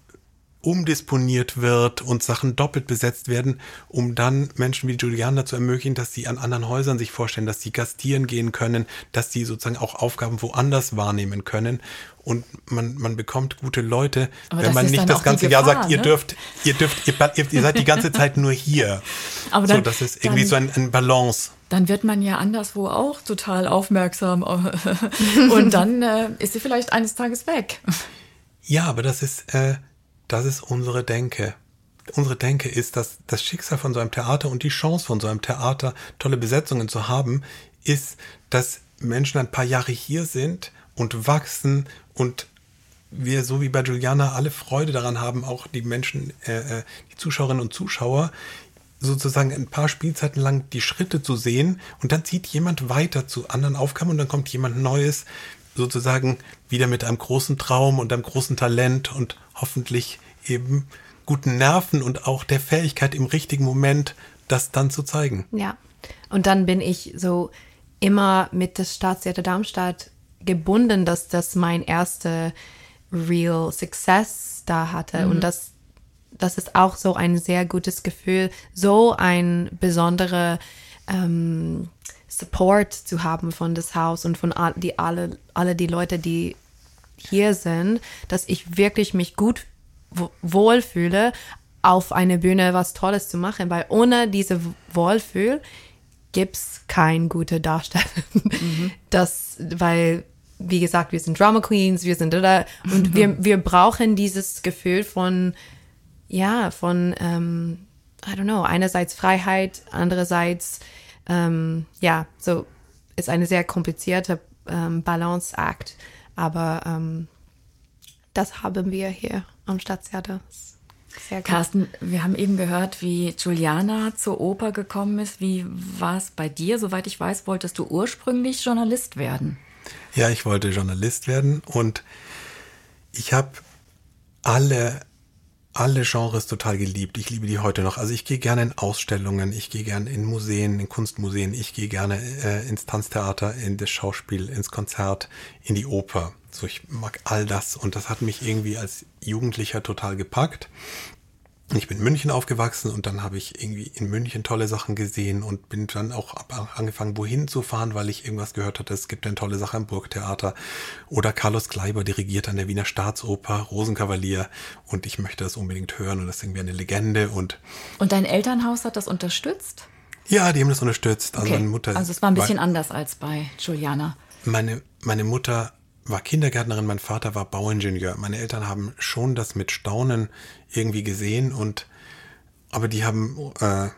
umdisponiert wird und Sachen doppelt besetzt werden, um dann Menschen wie Juliana zu ermöglichen, dass sie an anderen Häusern sich vorstellen, dass sie gastieren gehen können, dass sie sozusagen auch Aufgaben woanders wahrnehmen können und man, man bekommt gute Leute, Aber wenn man nicht das ganze Jahr Gefahr, sagt, ihr ne? dürft, ihr dürft, ihr, ihr, ihr seid die ganze Zeit nur hier. Aber so, dann- das ist irgendwie dann- so ein, ein Balance. Dann wird man ja anderswo auch total aufmerksam. Und dann äh, ist sie vielleicht eines Tages weg. Ja, aber das ist, äh, das ist unsere Denke. Unsere Denke ist, dass das Schicksal von so einem Theater und die Chance von so einem Theater, tolle Besetzungen zu haben, ist, dass Menschen ein paar Jahre hier sind und wachsen und wir, so wie bei Juliana, alle Freude daran haben, auch die Menschen, äh, äh, die Zuschauerinnen und Zuschauer, sozusagen ein paar Spielzeiten lang die Schritte zu sehen und dann zieht jemand weiter zu anderen Aufgaben und dann kommt jemand Neues, sozusagen wieder mit einem großen Traum und einem großen Talent und hoffentlich eben guten Nerven und auch der Fähigkeit im richtigen Moment das dann zu zeigen. Ja. Und dann bin ich so immer mit der Staatstheater Darmstadt gebunden, dass das mein erster Real Success da hatte. Und das, das ist auch so ein sehr gutes Gefühl, so ein besonderer ähm, Support zu haben von das Haus und von all, die, alle, alle die Leute, die hier sind, dass ich wirklich mich gut wo- wohlfühle, auf eine Bühne was Tolles zu machen, weil ohne diese Wohlfühl gibt's kein gute Darsteller. Das, weil, wie gesagt, wir sind Drama Queens, wir sind und wir, wir brauchen dieses Gefühl von, ja, von, ähm, I don't know, einerseits Freiheit, andererseits, ähm, ja, so ist eine sehr komplizierte ähm, Balanceakt, aber ähm, das haben wir hier am Staatstheater. Sehr gut. Carsten, wir haben eben gehört, wie Juliana zur Oper gekommen ist. Wie war es bei dir? Soweit ich weiß, wolltest du ursprünglich Journalist werden. Ja, ich wollte Journalist werden und ich habe alle, alle Genres total geliebt. Ich liebe die heute noch. Also ich gehe gerne in Ausstellungen, ich gehe gerne in Museen, in Kunstmuseen, ich gehe gerne äh, ins Tanztheater, in das Schauspiel, ins Konzert, in die Oper. So, ich mag all das und das hat mich irgendwie als Jugendlicher total gepackt. Ich bin in München aufgewachsen und dann habe ich irgendwie in München tolle Sachen gesehen und bin dann auch angefangen, wohin zu fahren, weil ich irgendwas gehört hatte. Es gibt eine tolle Sache am Burgtheater oder Carlos Kleiber dirigiert an der Wiener Staatsoper, Rosenkavalier und ich möchte das unbedingt hören und das ist irgendwie eine Legende und Und dein Elternhaus hat das unterstützt? ja, die haben das unterstützt. Also Okay. meine Mutter. also es war ein bisschen war- anders als bei Juliana. Meine, meine Mutter war Kindergärtnerin, mein Vater war Bauingenieur. Meine Eltern haben schon das mit Staunen irgendwie gesehen und aber die haben äh,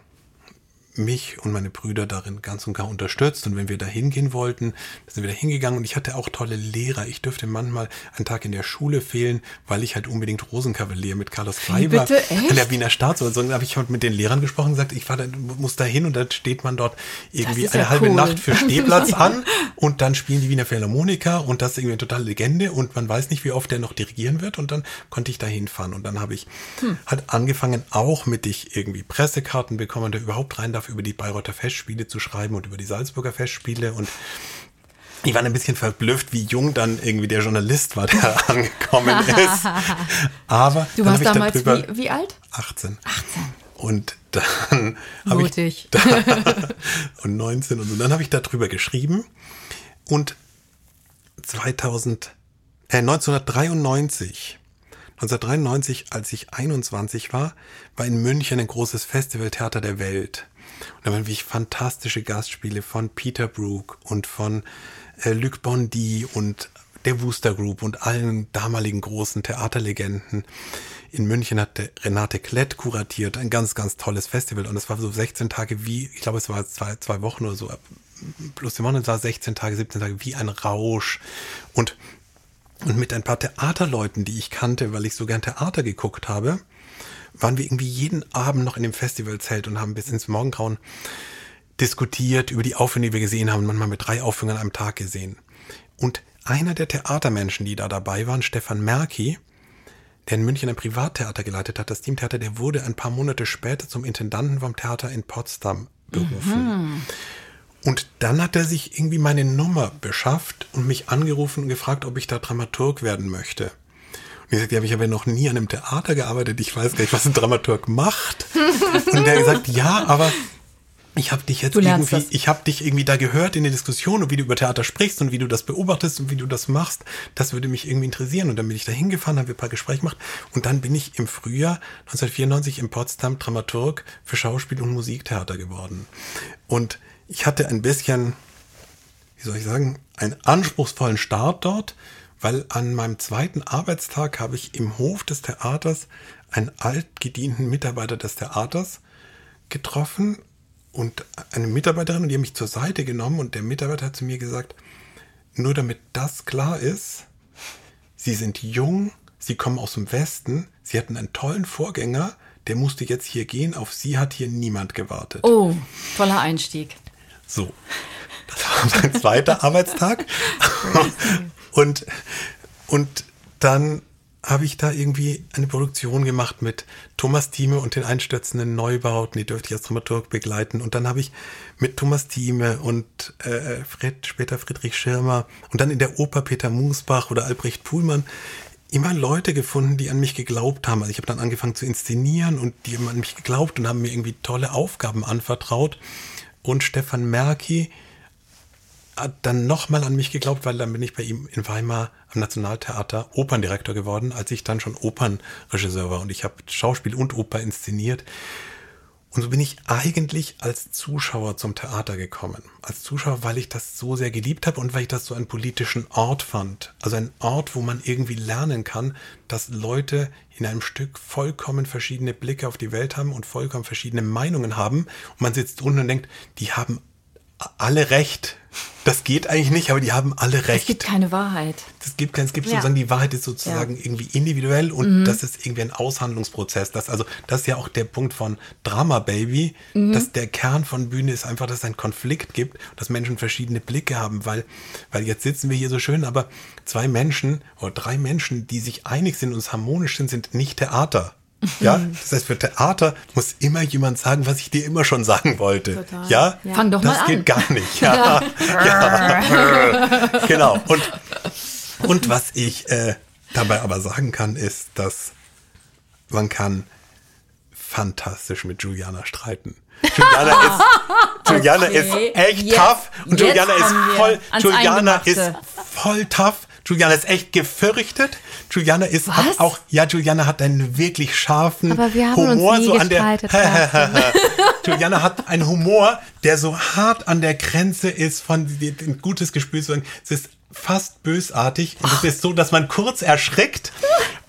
mich und meine Brüder darin ganz und gar unterstützt. Und wenn wir da hingehen wollten, sind wir da hingegangen. Und ich hatte auch tolle Lehrer. Ich dürfte manchmal einen Tag in der Schule fehlen, weil ich halt unbedingt Rosenkavalier mit Carlos Kleiber bitte? Echt? an der Wiener Staatsoper. So, dann habe ich halt mit den Lehrern gesprochen und gesagt, ich fahr da, muss da hin und dann steht man dort irgendwie eine ja halbe cool. Nacht für Stehplatz an und dann spielen die Wiener Philharmoniker und das ist irgendwie eine totale Legende und man weiß nicht, wie oft der noch dirigieren wird und dann konnte ich da hinfahren und dann habe ich halt angefangen, auch mit ich irgendwie Pressekarten bekommen, da überhaupt rein darf, über die Bayreuther Festspiele zu schreiben und über die Salzburger Festspiele und ich war ein bisschen verblüfft, wie jung dann irgendwie der Journalist war, der angekommen ist. Aber Du warst damals darüber- wie, wie alt? 18. 18. Und dann habe ich Mutig. und 19 und so. Dann habe ich darüber geschrieben und 2000, äh, 1993. 1993, als ich 21 war, war in München ein großes Festival Theater der Welt. Und da waren wirklich fantastische Gastspiele von Peter Brook und von äh, Luc Bondy und der Wooster Group und allen damaligen großen Theaterlegenden. In München hat Renate Klett kuratiert, ein ganz, ganz tolles Festival. Und es war so 16 Tage wie, ich glaube, es war zwei, zwei Wochen oder so, plus die es war 16 Tage, 17 Tage wie ein Rausch. Und, und mit ein paar Theaterleuten, die ich kannte, weil ich so gern Theater geguckt habe, waren wir irgendwie jeden Abend noch in dem Festivalzelt und haben bis ins Morgengrauen diskutiert über die Aufführungen, die wir gesehen haben, manchmal mit drei Aufführungen einem Tag gesehen. Und einer der Theatermenschen, die da dabei waren, Stefan Merki, der in München ein Privattheater geleitet hat, das Teamtheater, der wurde ein paar Monate später zum Intendanten vom Theater in Potsdam berufen. Und dann hat er sich irgendwie meine Nummer beschafft und mich angerufen und gefragt, ob ich da Dramaturg werden möchte. Ich sagte, ja, ich habe ja noch nie an einem Theater gearbeitet, ich weiß gar nicht, was ein Dramaturg macht. Und der hat gesagt, ja, aber ich habe dich jetzt irgendwie, das. ich habe dich irgendwie da gehört in der Diskussion und wie du über Theater sprichst und wie du das beobachtest und wie du das machst. Das würde mich irgendwie interessieren. Und dann bin ich da hingefahren, haben wir ein paar Gespräche gemacht. Und dann bin ich im Frühjahr 1994 in Potsdam Dramaturg für Schauspiel und Musiktheater geworden. Und ich hatte ein bisschen, wie soll ich sagen, einen anspruchsvollen Start dort, weil an meinem zweiten Arbeitstag habe ich im Hof des Theaters einen altgedienten Mitarbeiter des Theaters getroffen und eine Mitarbeiterin, und die haben mich zur Seite genommen und der Mitarbeiter hat zu mir gesagt, nur damit das klar ist, Sie sind jung, Sie kommen aus dem Westen, Sie hatten einen tollen Vorgänger, der musste jetzt hier gehen, auf Sie hat hier niemand gewartet. Oh, toller Einstieg. So, das war mein zweiter Arbeitstag. und, und dann habe ich da irgendwie eine Produktion gemacht mit Thomas Thieme und den einstürzenden Neubauten, die dürfte ich als Dramaturg begleiten. Und dann habe ich mit Thomas Thieme und äh, Fred, später Friedrich Schirmer und dann in der Oper Peter Musbach oder Albrecht Puhlmann immer Leute gefunden, die an mich geglaubt haben. Also ich habe dann angefangen zu inszenieren und die haben an mich geglaubt und haben mir irgendwie tolle Aufgaben anvertraut. Und Stefan Merki hat dann nochmal an mich geglaubt, weil dann bin ich bei ihm in Weimar am Nationaltheater Operndirektor geworden, als ich dann schon Opernregisseur war und ich habe Schauspiel und Oper inszeniert. Und so bin ich eigentlich als Zuschauer zum Theater gekommen. Als Zuschauer, weil ich das so sehr geliebt habe und weil ich das so einen politischen Ort fand. Also ein Ort, wo man irgendwie lernen kann, dass Leute in einem Stück vollkommen verschiedene Blicke auf die Welt haben und vollkommen verschiedene Meinungen haben. Und man sitzt unten und denkt, die haben alle recht. Das geht eigentlich nicht, aber die haben alle Es recht. gibt keine Wahrheit. Es gibt kein, es gibt Ja. sozusagen die Wahrheit ist sozusagen irgendwie individuell und das ist irgendwie ein Aushandlungsprozess. Das, also, das ist ja auch der Punkt von Drama Baby, dass der Kern von Bühne ist einfach, dass es einen Konflikt gibt, dass Menschen verschiedene Blicke haben, weil, weil jetzt sitzen wir hier so schön, aber zwei Menschen oder drei Menschen, die sich einig sind und es harmonisch sind, sind nicht Theater. Ja, das heißt, für Theater muss immer jemand sagen, was ich dir immer schon sagen wollte. Total. Ja, Ja. Fang doch das mal geht an. gar nicht. Ja, ja. genau. Und und was ich äh, dabei aber sagen kann, ist, dass man kann fantastisch mit Juliana streiten. Juliana ist, Juliana Okay, ist echt jetzt- tough und jetzt Juliana ist voll, Juliana ist voll tough. Juliana ist echt gefürchtet. Juliana ist hat auch, ja, Juliana hat einen wirklich scharfen Aber wir haben uns Humor so an der. Juliana hat einen Humor, der so hart an der Grenze ist von ein gutes Gespür zu sagen. Es ist fast bösartig. Und es ist so, dass man kurz erschrickt.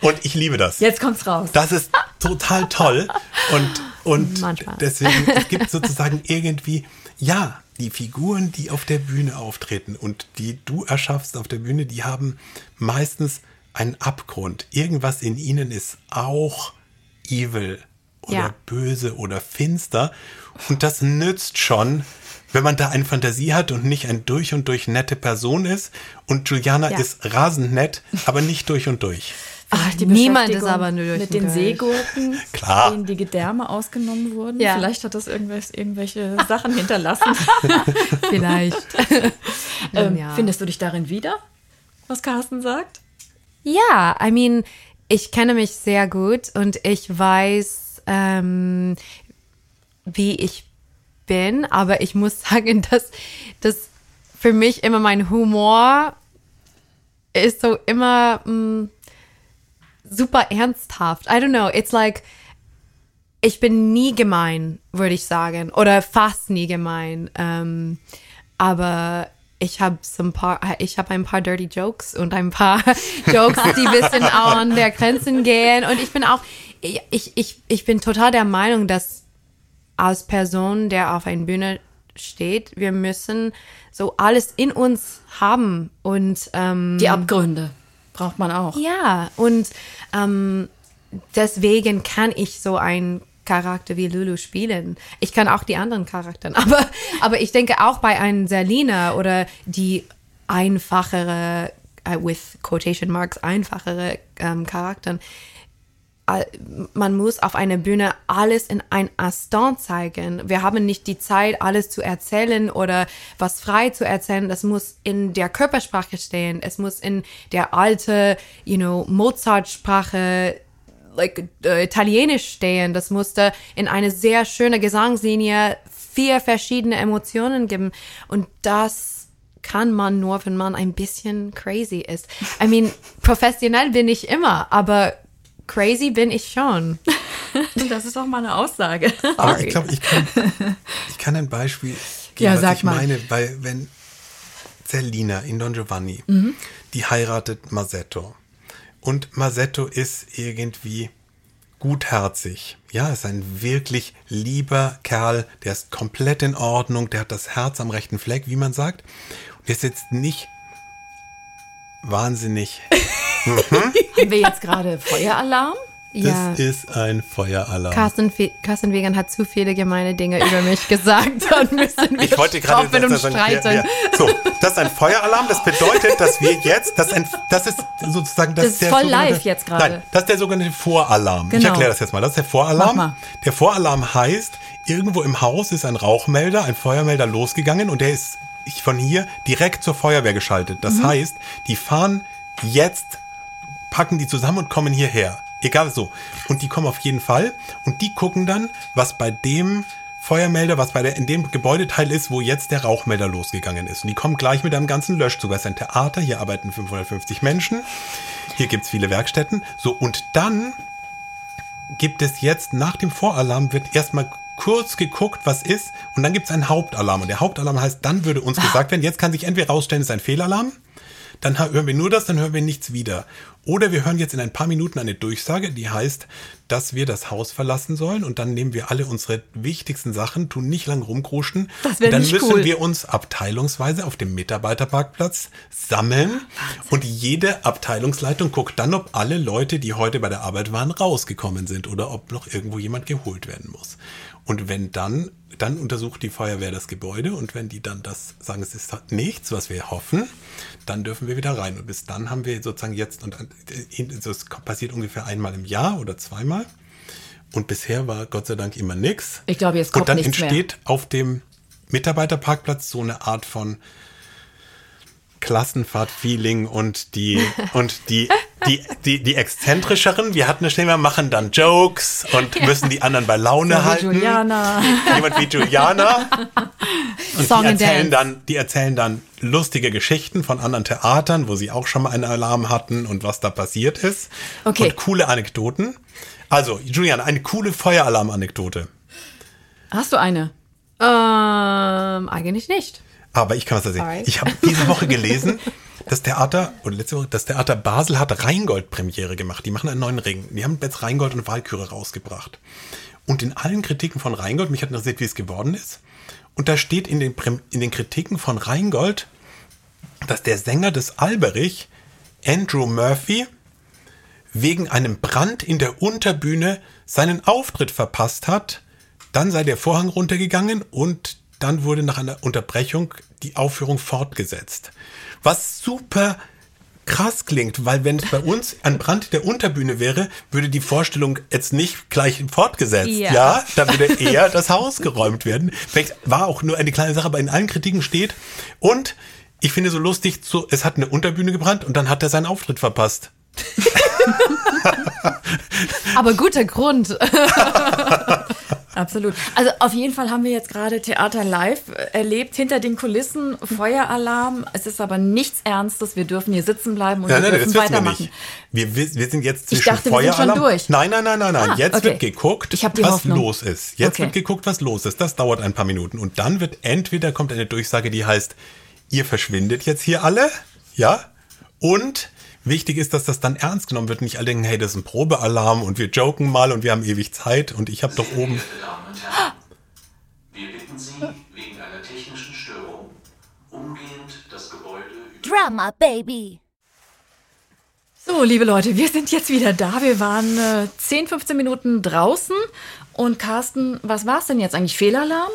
Und ich liebe das. Jetzt kommt's raus. Das ist total toll. Und, und Manchmal. deswegen, es gibt sozusagen irgendwie, ja, die Figuren, die auf der Bühne auftreten und die du erschaffst auf der Bühne, die haben meistens einen Abgrund. Irgendwas in ihnen ist auch evil oder Ja. böse oder finster. Und das nützt schon, wenn man da eine Fantasie hat und nicht ein durch und durch nette Person ist. Und Juliana Ja. ist rasend nett, aber nicht durch und durch. Ach, die Niemand ist aber nur durch mit den durch. Seegurken, Klar. denen die Gedärme ausgenommen wurden. Ja. Vielleicht hat das irgendwelche, irgendwelche Sachen hinterlassen. Vielleicht. ähm, Ja. Findest du dich darin wieder, was Carsten sagt? Ja, I mean, ich kenne mich sehr gut und ich weiß, ähm, wie ich bin, aber ich muss sagen, dass, dass für mich immer mein Humor ist so immer mm, super ernsthaft. I don't know. It's like, ich bin nie gemein, würde ich sagen. Oder fast nie gemein. Ähm, aber ich habe ein paar, ich habe ein paar dirty Jokes und ein paar Jokes, die ein bisschen an der Grenzen gehen. Und ich bin auch, ich, ich, ich bin total der Meinung, dass als Person, der auf einer Bühne steht, wir müssen so alles in uns haben und ähm, Die Abgründe braucht man auch. ja, und ähm, deswegen kann ich so einen Charakter wie Lulu spielen. Ich kann auch die anderen Charakteren, aber, aber ich denke auch bei einem Selina oder die einfachere, äh, with quotation marks, einfachere ähm, Charakteren, man muss auf einer Bühne alles in ein Instant zeigen. Wir haben nicht die Zeit, alles zu erzählen oder was frei zu erzählen. Das muss in der Körpersprache stehen. Es muss in der alte, you know, Mozart-Sprache, like, äh, Italienisch stehen. Das musste in eine sehr schöne Gesangslinie vier verschiedene Emotionen geben. Und das kann man nur, wenn man ein bisschen crazy ist. I mean, professionell bin ich immer, aber crazy bin ich schon. Das ist doch mal eine Aussage. Aber ich glaube, ich kann, ich kann ein Beispiel geben, Ja, was sag ich mal. meine, weil wenn Zerlina in Don Giovanni, Mhm. die heiratet Masetto und Masetto ist irgendwie gutherzig. Ja, ist ein wirklich lieber Kerl, der ist komplett in Ordnung, der hat das Herz am rechten Fleck, wie man sagt. Und der ist jetzt nicht wahnsinnig. Haben wir jetzt gerade Feueralarm? Ja. Das ist ein Feueralarm. Carsten, Fe- Carsten Wegan hat zu viele gemeine Dinge über mich gesagt. Dann müssen wir Ich wollte gerade das ein- streiten. ja, ja. So, das ist ein Feueralarm. Das bedeutet, dass wir jetzt, das ist, ein, das ist sozusagen das, Das ist der voll live jetzt gerade. Nein, das ist der sogenannte Voralarm. Ich Genau. erkläre das jetzt mal. Das ist der Voralarm. Der Voralarm heißt, irgendwo im Haus ist ein Rauchmelder, ein Feuermelder losgegangen und der ist von hier direkt zur Feuerwehr geschaltet. Das Mhm. heißt, die fahren jetzt packen die zusammen und kommen hierher. Egal so. Und die kommen auf jeden Fall und die gucken dann, was bei dem Feuermelder, was bei der, in dem Gebäudeteil ist, wo jetzt der Rauchmelder losgegangen ist. Und die kommen gleich mit einem ganzen Löschzug. Es ist ein Theater, hier arbeiten 550 Menschen. Hier gibt's viele Werkstätten. So, und dann gibt es jetzt, nach dem Voralarm wird erstmal kurz geguckt, was ist, und dann gibt es einen Hauptalarm. Und der Hauptalarm heißt, dann würde uns gesagt werden, jetzt kann sich entweder rausstellen, es ist ein Fehlalarm, dann hören wir nur das, dann hören wir nichts wieder. Oder wir hören jetzt in ein paar Minuten eine Durchsage, die heißt, dass wir das Haus verlassen sollen und dann nehmen wir alle unsere wichtigsten Sachen, tun nicht lang rumkruschen. Das wär und dann müssen cool. wir uns abteilungsweise auf dem Mitarbeiterparkplatz sammeln und jede Abteilungsleitung guckt dann, ob alle Leute, die heute bei der Arbeit waren, rausgekommen sind oder ob noch irgendwo jemand geholt werden muss. Und wenn dann, dann untersucht die Feuerwehr das Gebäude und wenn die dann das sagen, es ist nichts, was wir hoffen, dann dürfen wir wieder rein. Und bis dann haben wir sozusagen jetzt, und das passiert ungefähr einmal im Jahr oder zweimal. Und bisher war Gott sei Dank immer nichts. Ich glaube, jetzt kommt Und dann nichts mehr. entsteht auf dem Mitarbeiterparkplatz so eine Art von Klassenfahrt-Feeling und die und die die die die exzentrischeren, wir hatten schnell mal machen dann Jokes und müssen die anderen bei Laune So wie halten. Juliana. Jemand wie Juliana. Und Song die erzählen dann die erzählen dann lustige Geschichten von anderen Theatern, wo sie auch schon mal einen Alarm hatten und was da passiert ist. Okay. Und coole Anekdoten. Also, Juliana, eine coole Feueralarm-Anekdote. Hast du eine? Ähm, eigentlich nicht. Aber ich kann was erzählen. Alright. Ich habe diese Woche gelesen, das Theater, oder letzte Woche, das Theater Basel hat Rheingold-Premiere gemacht. Die machen einen neuen Ring. Die haben jetzt Rheingold und Walküre rausgebracht. Und in allen Kritiken von Rheingold, mich hat interessiert, wie es geworden ist. Und da steht in den, in den Kritiken von Rheingold, dass der Sänger des Alberich, Andrew Murphy, wegen einem Brand in der Unterbühne seinen Auftritt verpasst hat. Dann sei der Vorhang runtergegangen und dann wurde nach einer Unterbrechung die Aufführung fortgesetzt. Was super krass klingt, weil wenn es bei uns ein Brand der Unterbühne wäre, würde die Vorstellung jetzt nicht gleich fortgesetzt. Ja. Ja, da würde eher das Haus geräumt werden. Vielleicht war auch nur eine kleine Sache, aber in allen Kritiken steht. Und ich finde so lustig, so, es hat eine Unterbühne gebrannt und dann hat er seinen Auftritt verpasst. Aber guter Grund. Absolut. Also auf jeden Fall haben wir jetzt gerade Theater live erlebt, hinter den Kulissen, Feueralarm. Es ist aber nichts Ernstes. Wir dürfen hier sitzen bleiben und Nein, wir nein, das dürfen wir weitermachen. Wir, wir, wir sind jetzt Ich zwischen dachte, wir sind schon Feueralarm. durch. Nein, nein, nein, nein, nein. Ah, jetzt okay. wird geguckt, Ich was Hoffnung. los ist. Jetzt Okay. wird geguckt, was los ist. Das dauert ein paar Minuten. Und dann wird entweder kommt eine Durchsage, die heißt, ihr verschwindet jetzt hier alle, ja? Und wichtig ist, dass das dann ernst genommen wird. Nicht alle denken, hey, das ist ein Probealarm und wir joken mal und wir haben ewig Zeit und ich habe doch oben. Meine Damen und Herren, wir bitten Sie wegen einer technischen Störung umgehend das Gebäude über Drama Baby. So, liebe Leute, wir sind jetzt wieder da. Wir waren äh, 10, 15 Minuten draußen. Und Carsten, was war es denn jetzt eigentlich? Fehlalarm?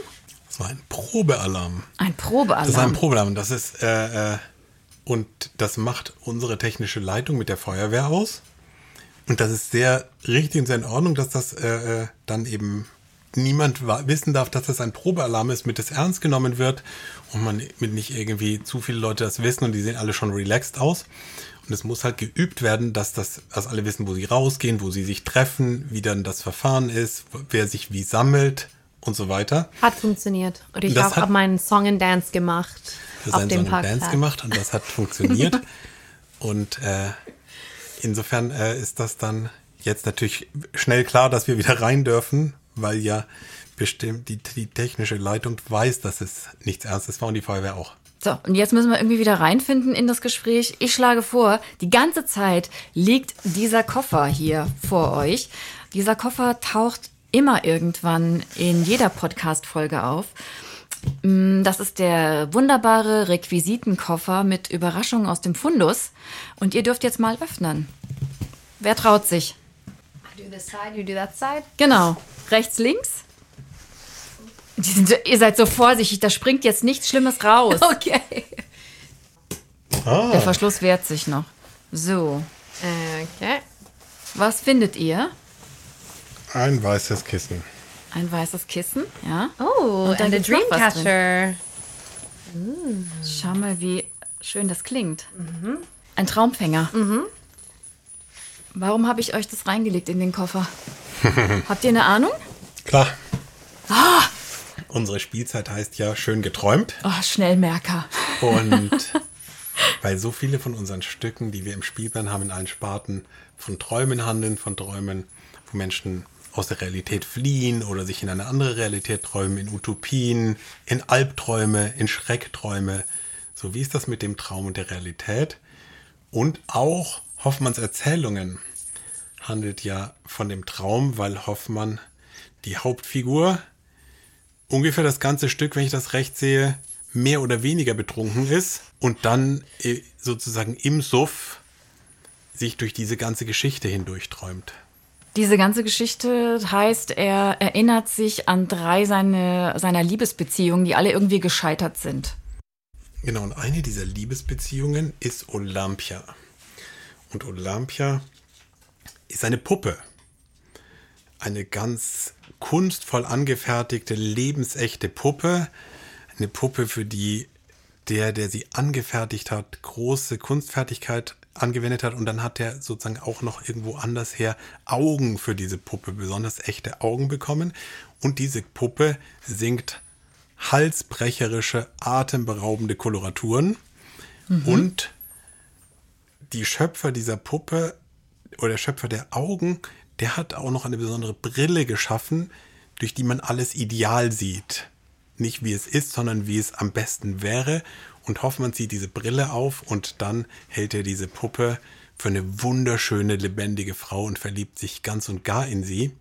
Das war ein Probealarm. Ein Probealarm. Das ist ein Probealarm. Das ist, äh, äh, und das macht unsere technische Leitung mit der Feuerwehr aus. Und das ist sehr richtig und sehr in Ordnung, dass das äh, äh, dann eben niemand wissen darf, dass das ein Probealarm ist, mit das ernst genommen wird und man mit nicht irgendwie zu viele Leute das wissen und die sehen alle schon relaxed aus. Und es muss halt geübt werden, dass das, dass alle wissen, wo sie rausgehen, wo sie sich treffen, wie dann das Verfahren ist, wer sich wie sammelt und so weiter. Hat funktioniert. Und ich habe hab meinen Song and Dance gemacht Das auf haben dem so eine Parkplatz. Dance gemacht und das hat funktioniert. und äh, insofern äh, ist das dann jetzt natürlich schnell klar, dass wir wieder rein dürfen, weil ja bestimmt die, die technische Leitung weiß, dass es nichts Ernstes war und die Feuerwehr auch. So, und jetzt müssen wir irgendwie wieder reinfinden in das Gespräch. Ich schlage vor, die ganze Zeit liegt dieser Koffer hier vor euch. Dieser Koffer taucht immer irgendwann in jeder Podcast-Folge auf. Mm, Das ist der wunderbare Requisitenkoffer mit Überraschungen aus dem Fundus. Und ihr dürft jetzt mal öffnen. Wer traut sich? Do this side, you do that side. Genau. Rechts, links. Die sind, ihr seid so vorsichtig, da springt jetzt nichts Schlimmes raus. Okay. Der Verschluss wehrt sich noch. So, Okay. was findet ihr? Ein weißes Kissen. Ein weißes Kissen, ja. Oh, Und dann drin. Dreamcatcher. Schau mal, wie schön das klingt. Ein Traumfänger. Warum habe ich euch das reingelegt in den Koffer? Habt ihr eine Ahnung? Klar. Unsere Spielzeit heißt ja schön geträumt. Oh, Schnellmerker. Und weil so viele von unseren Stücken, die wir im Spielplan haben, in allen Sparten von Träumen handeln, von Träumen, wo Menschen aus der Realität fliehen oder sich in eine andere Realität träumen, in Utopien, in Albträume, in Schreckträume. So wie ist das mit dem Traum und der Realität? Und auch Hoffmanns Erzählungen handelt ja von dem Traum, weil Hoffmann die Hauptfigur ungefähr das ganze Stück, wenn ich das recht sehe, mehr oder weniger betrunken ist und dann äh, sozusagen im Suff sich durch diese ganze Geschichte hindurchträumt. Diese ganze Geschichte heißt, er erinnert sich an drei seine, seiner Liebesbeziehungen, die alle irgendwie gescheitert sind. Genau, und eine dieser Liebesbeziehungen ist Olympia. Und Olympia ist eine Puppe. Eine ganz kunstvoll angefertigte, lebensechte Puppe. Eine Puppe, für die der, der sie angefertigt hat, große Kunstfertigkeit angewendet hat. Und dann hat er sozusagen auch noch irgendwo anders her Augen für diese Puppe, besonders echte Augen bekommen. Und diese Puppe singt halsbrecherische, atemberaubende Koloraturen. Und die Schöpfer dieser Puppe oder der Schöpfer der Augen, der hat auch noch eine besondere Brille geschaffen, durch die man alles ideal sieht. Nicht wie es ist, sondern wie es am besten wäre. Und Hoffmann zieht diese Brille auf und dann hält er diese Puppe für eine wunderschöne, lebendige Frau und verliebt sich ganz und gar in sie.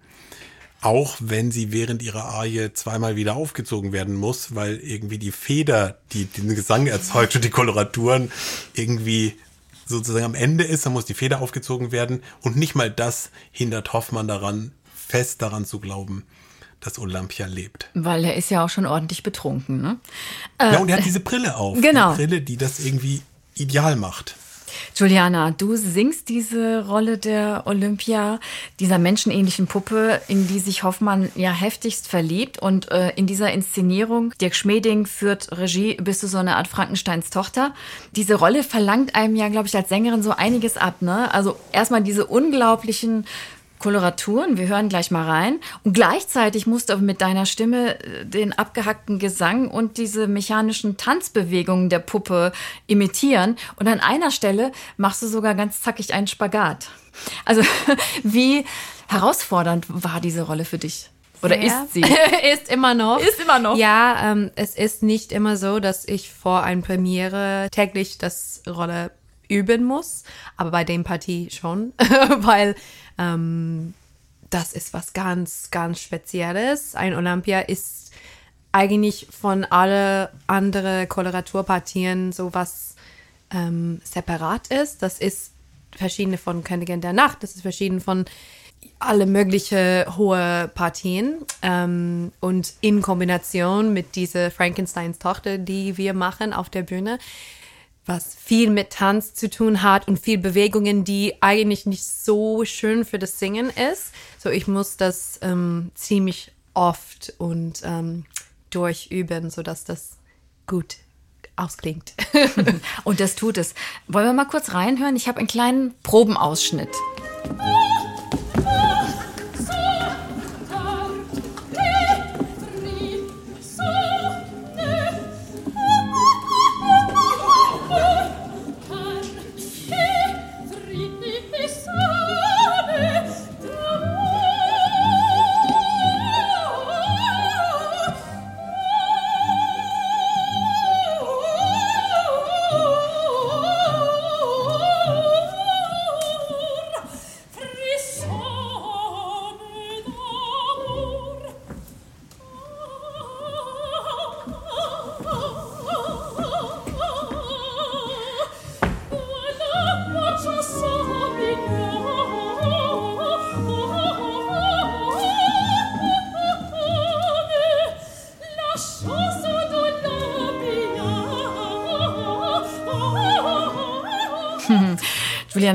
Auch wenn sie während ihrer Arie zweimal wieder aufgezogen werden muss, weil irgendwie die Feder, die den Gesang erzeugt und die Koloraturen irgendwie sozusagen am Ende ist, dann muss die Feder aufgezogen werden und nicht mal das hindert Hoffmann daran, fest daran zu glauben, dass Olympia lebt. Weil er ist ja auch schon ordentlich betrunken, ne? ja, und er hat diese Brille auf. genau. Die Brille, die das irgendwie ideal macht. Juliana, du singst diese Rolle der Olympia, dieser menschenähnlichen Puppe, in die sich Hoffmann ja heftigst verliebt. Und äh, in dieser Inszenierung, Dirk Schmeding führt Regie, bist du so eine Art Frankensteins Tochter. Diese Rolle verlangt einem ja, glaube ich, als Sängerin so einiges ab. Ne? Also erstmal diese unglaublichen Koloraturen. Wir hören gleich mal rein. Und gleichzeitig musst du mit deiner Stimme äh, den abgehackten Gesang und diese mechanischen Tanzbewegungen der Puppe imitieren. Und an einer Stelle machst du sogar ganz zackig einen Spagat. Also wie herausfordernd war diese Rolle für dich? Oder Ja. ist sie? ist immer noch. Ist immer noch. Ja, ähm, es ist nicht immer so, dass ich vor einer Premiere täglich das Rolle üben muss, aber bei dem Partie schon, weil ähm, das ist was ganz, ganz Spezielles. Ein Olympia ist eigentlich von alle andere Koloraturpartien so was ähm, separat ist. Das ist verschiedene von Königin der Nacht, das ist verschieden von alle mögliche hohe Partien ähm, und in Kombination mit dieser Frankensteins Tochter, die wir machen auf der Bühne, was viel mit Tanz zu tun hat und viel Bewegungen, die eigentlich nicht so schön für das Singen ist. So ich muss das ähm, ziemlich oft und ähm, durchüben, sodass das gut ausklingt. Und das tut es. Wollen wir mal kurz reinhören? Ich habe einen kleinen Probenausschnitt.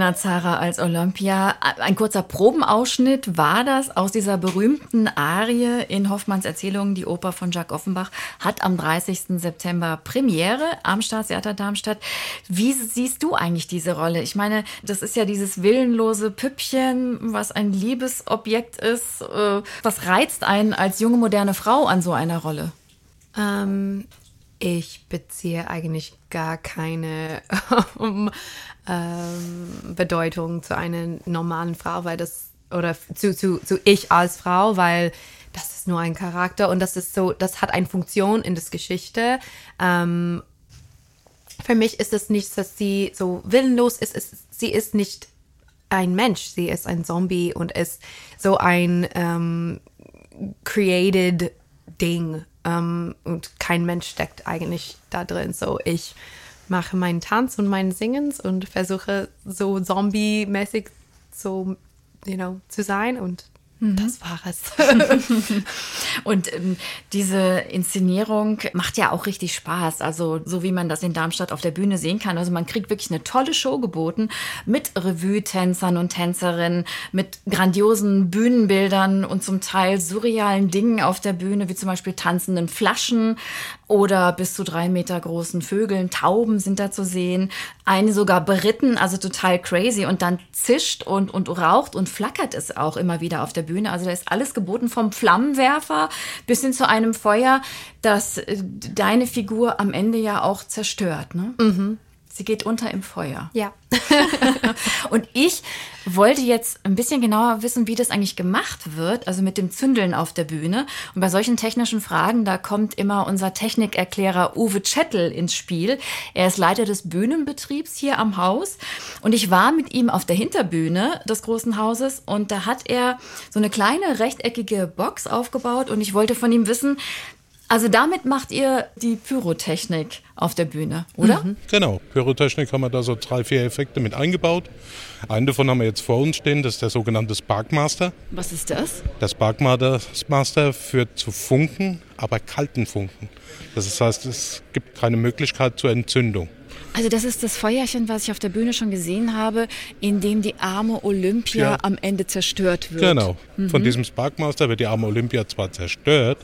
Juliana Zara als Olympia. Ein kurzer Probenausschnitt war das aus dieser berühmten Arie in Hoffmanns Erzählungen, die Oper von Jacques Offenbach, hat am 30. September Premiere am Staatstheater Darmstadt. Wie siehst du eigentlich diese Rolle? Ich meine, das ist ja dieses willenlose Püppchen, was ein Liebesobjekt ist. Äh, Was reizt einen als junge, moderne Frau an so einer Rolle? Ähm, ich beziehe eigentlich gar keine ähm, Bedeutung zu einer normalen Frau, weil das, oder zu, zu, zu ich als Frau, weil das ist nur ein Charakter und das ist so, das hat eine Funktion in der Geschichte. Ähm, für mich ist es nicht, dass sie so willenlos ist. Es, sie ist nicht ein Mensch, sie ist ein Zombie und ist so ein ähm, created Ding. Ähm, und kein Mensch steckt eigentlich da drin. So, ich mache meinen Tanz und meinen Singens und versuche so zombie-mäßig so, you know, zu sein und das war es. Und ähm, diese Inszenierung macht ja auch richtig Spaß. Also so wie man das in Darmstadt auf der Bühne sehen kann. Also man kriegt wirklich eine tolle Show geboten mit Revue-Tänzern und Tänzerinnen, mit grandiosen Bühnenbildern und zum Teil surrealen Dingen auf der Bühne, wie zum Beispiel tanzenden Flaschen oder bis zu drei Meter großen Vögeln. Tauben sind da zu sehen. Eine sogar beritten, also total crazy. Und dann zischt und, und raucht und flackert es auch immer wieder auf der Bühne. Also da ist alles geboten vom Flammenwerfer bis hin zu einem Feuer, das äh, deine Figur am Ende ja auch zerstört. Ne? Sie geht unter im Feuer. ja. Und ich wollte jetzt ein bisschen genauer wissen, wie das eigentlich gemacht wird, also mit dem Zündeln auf der Bühne. Und bei solchen technischen Fragen, da kommt immer unser Technikerklärer Uwe Czettel ins Spiel. Er ist Leiter des Bühnenbetriebs hier am Haus. Und ich war mit ihm auf der Hinterbühne des großen Hauses und da hat er so eine kleine rechteckige Box aufgebaut und ich wollte von ihm wissen, also damit macht ihr die Pyrotechnik auf der Bühne, oder? Genau, Pyrotechnik haben wir da so drei, vier Effekte mit eingebaut. Einen davon haben wir jetzt vor uns stehen, das ist der sogenannte Sparkmaster. Was ist das? Der Sparkmaster führt zu Funken, aber kalten Funken. Das heißt, es gibt keine Möglichkeit zur Entzündung. Also das ist das Feuerchen, was ich auf der Bühne schon gesehen habe, in dem die arme Olympia Ja. am Ende zerstört wird. Genau. Von diesem Sparkmaster wird die arme Olympia zwar zerstört,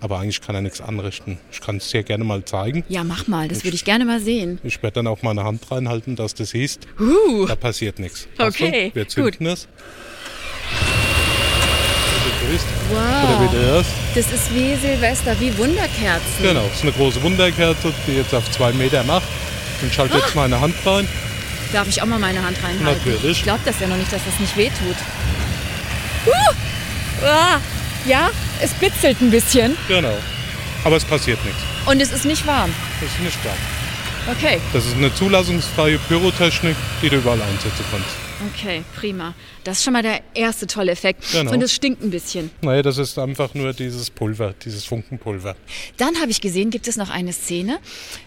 aber eigentlich kann er nichts anrichten. Ich kann es dir gerne mal zeigen. Ja, mach mal, das würde ich gerne mal sehen. Ich werde dann auch meine Hand reinhalten, dass du siehst. Da passiert nichts. Okay? Wir zünden es. grüßt. Wow. Hörst. Das ist wie Silvester, wie Wunderkerzen. Genau, das ist eine große Wunderkerze, die jetzt auf zwei Meter macht. Und schalte jetzt meine Hand rein. Darf ich auch mal meine Hand reinhalten? Natürlich. Ich glaube das ja noch nicht, dass das nicht wehtut. Uh! Ah! Ja, es bitzelt ein bisschen Genau. Aber es passiert nichts. und es ist nicht warm. Das ist nicht klar. Okay, Das ist eine zulassungsfreie Pyrotechnik, die du überall einsetzen kannst. okay, prima. Das ist schon mal der erste tolle Effekt. Genau. Und es stinkt ein bisschen. Naja, das ist einfach nur dieses Pulver, dieses Funkenpulver. Dann habe ich gesehen, gibt es noch eine Szene,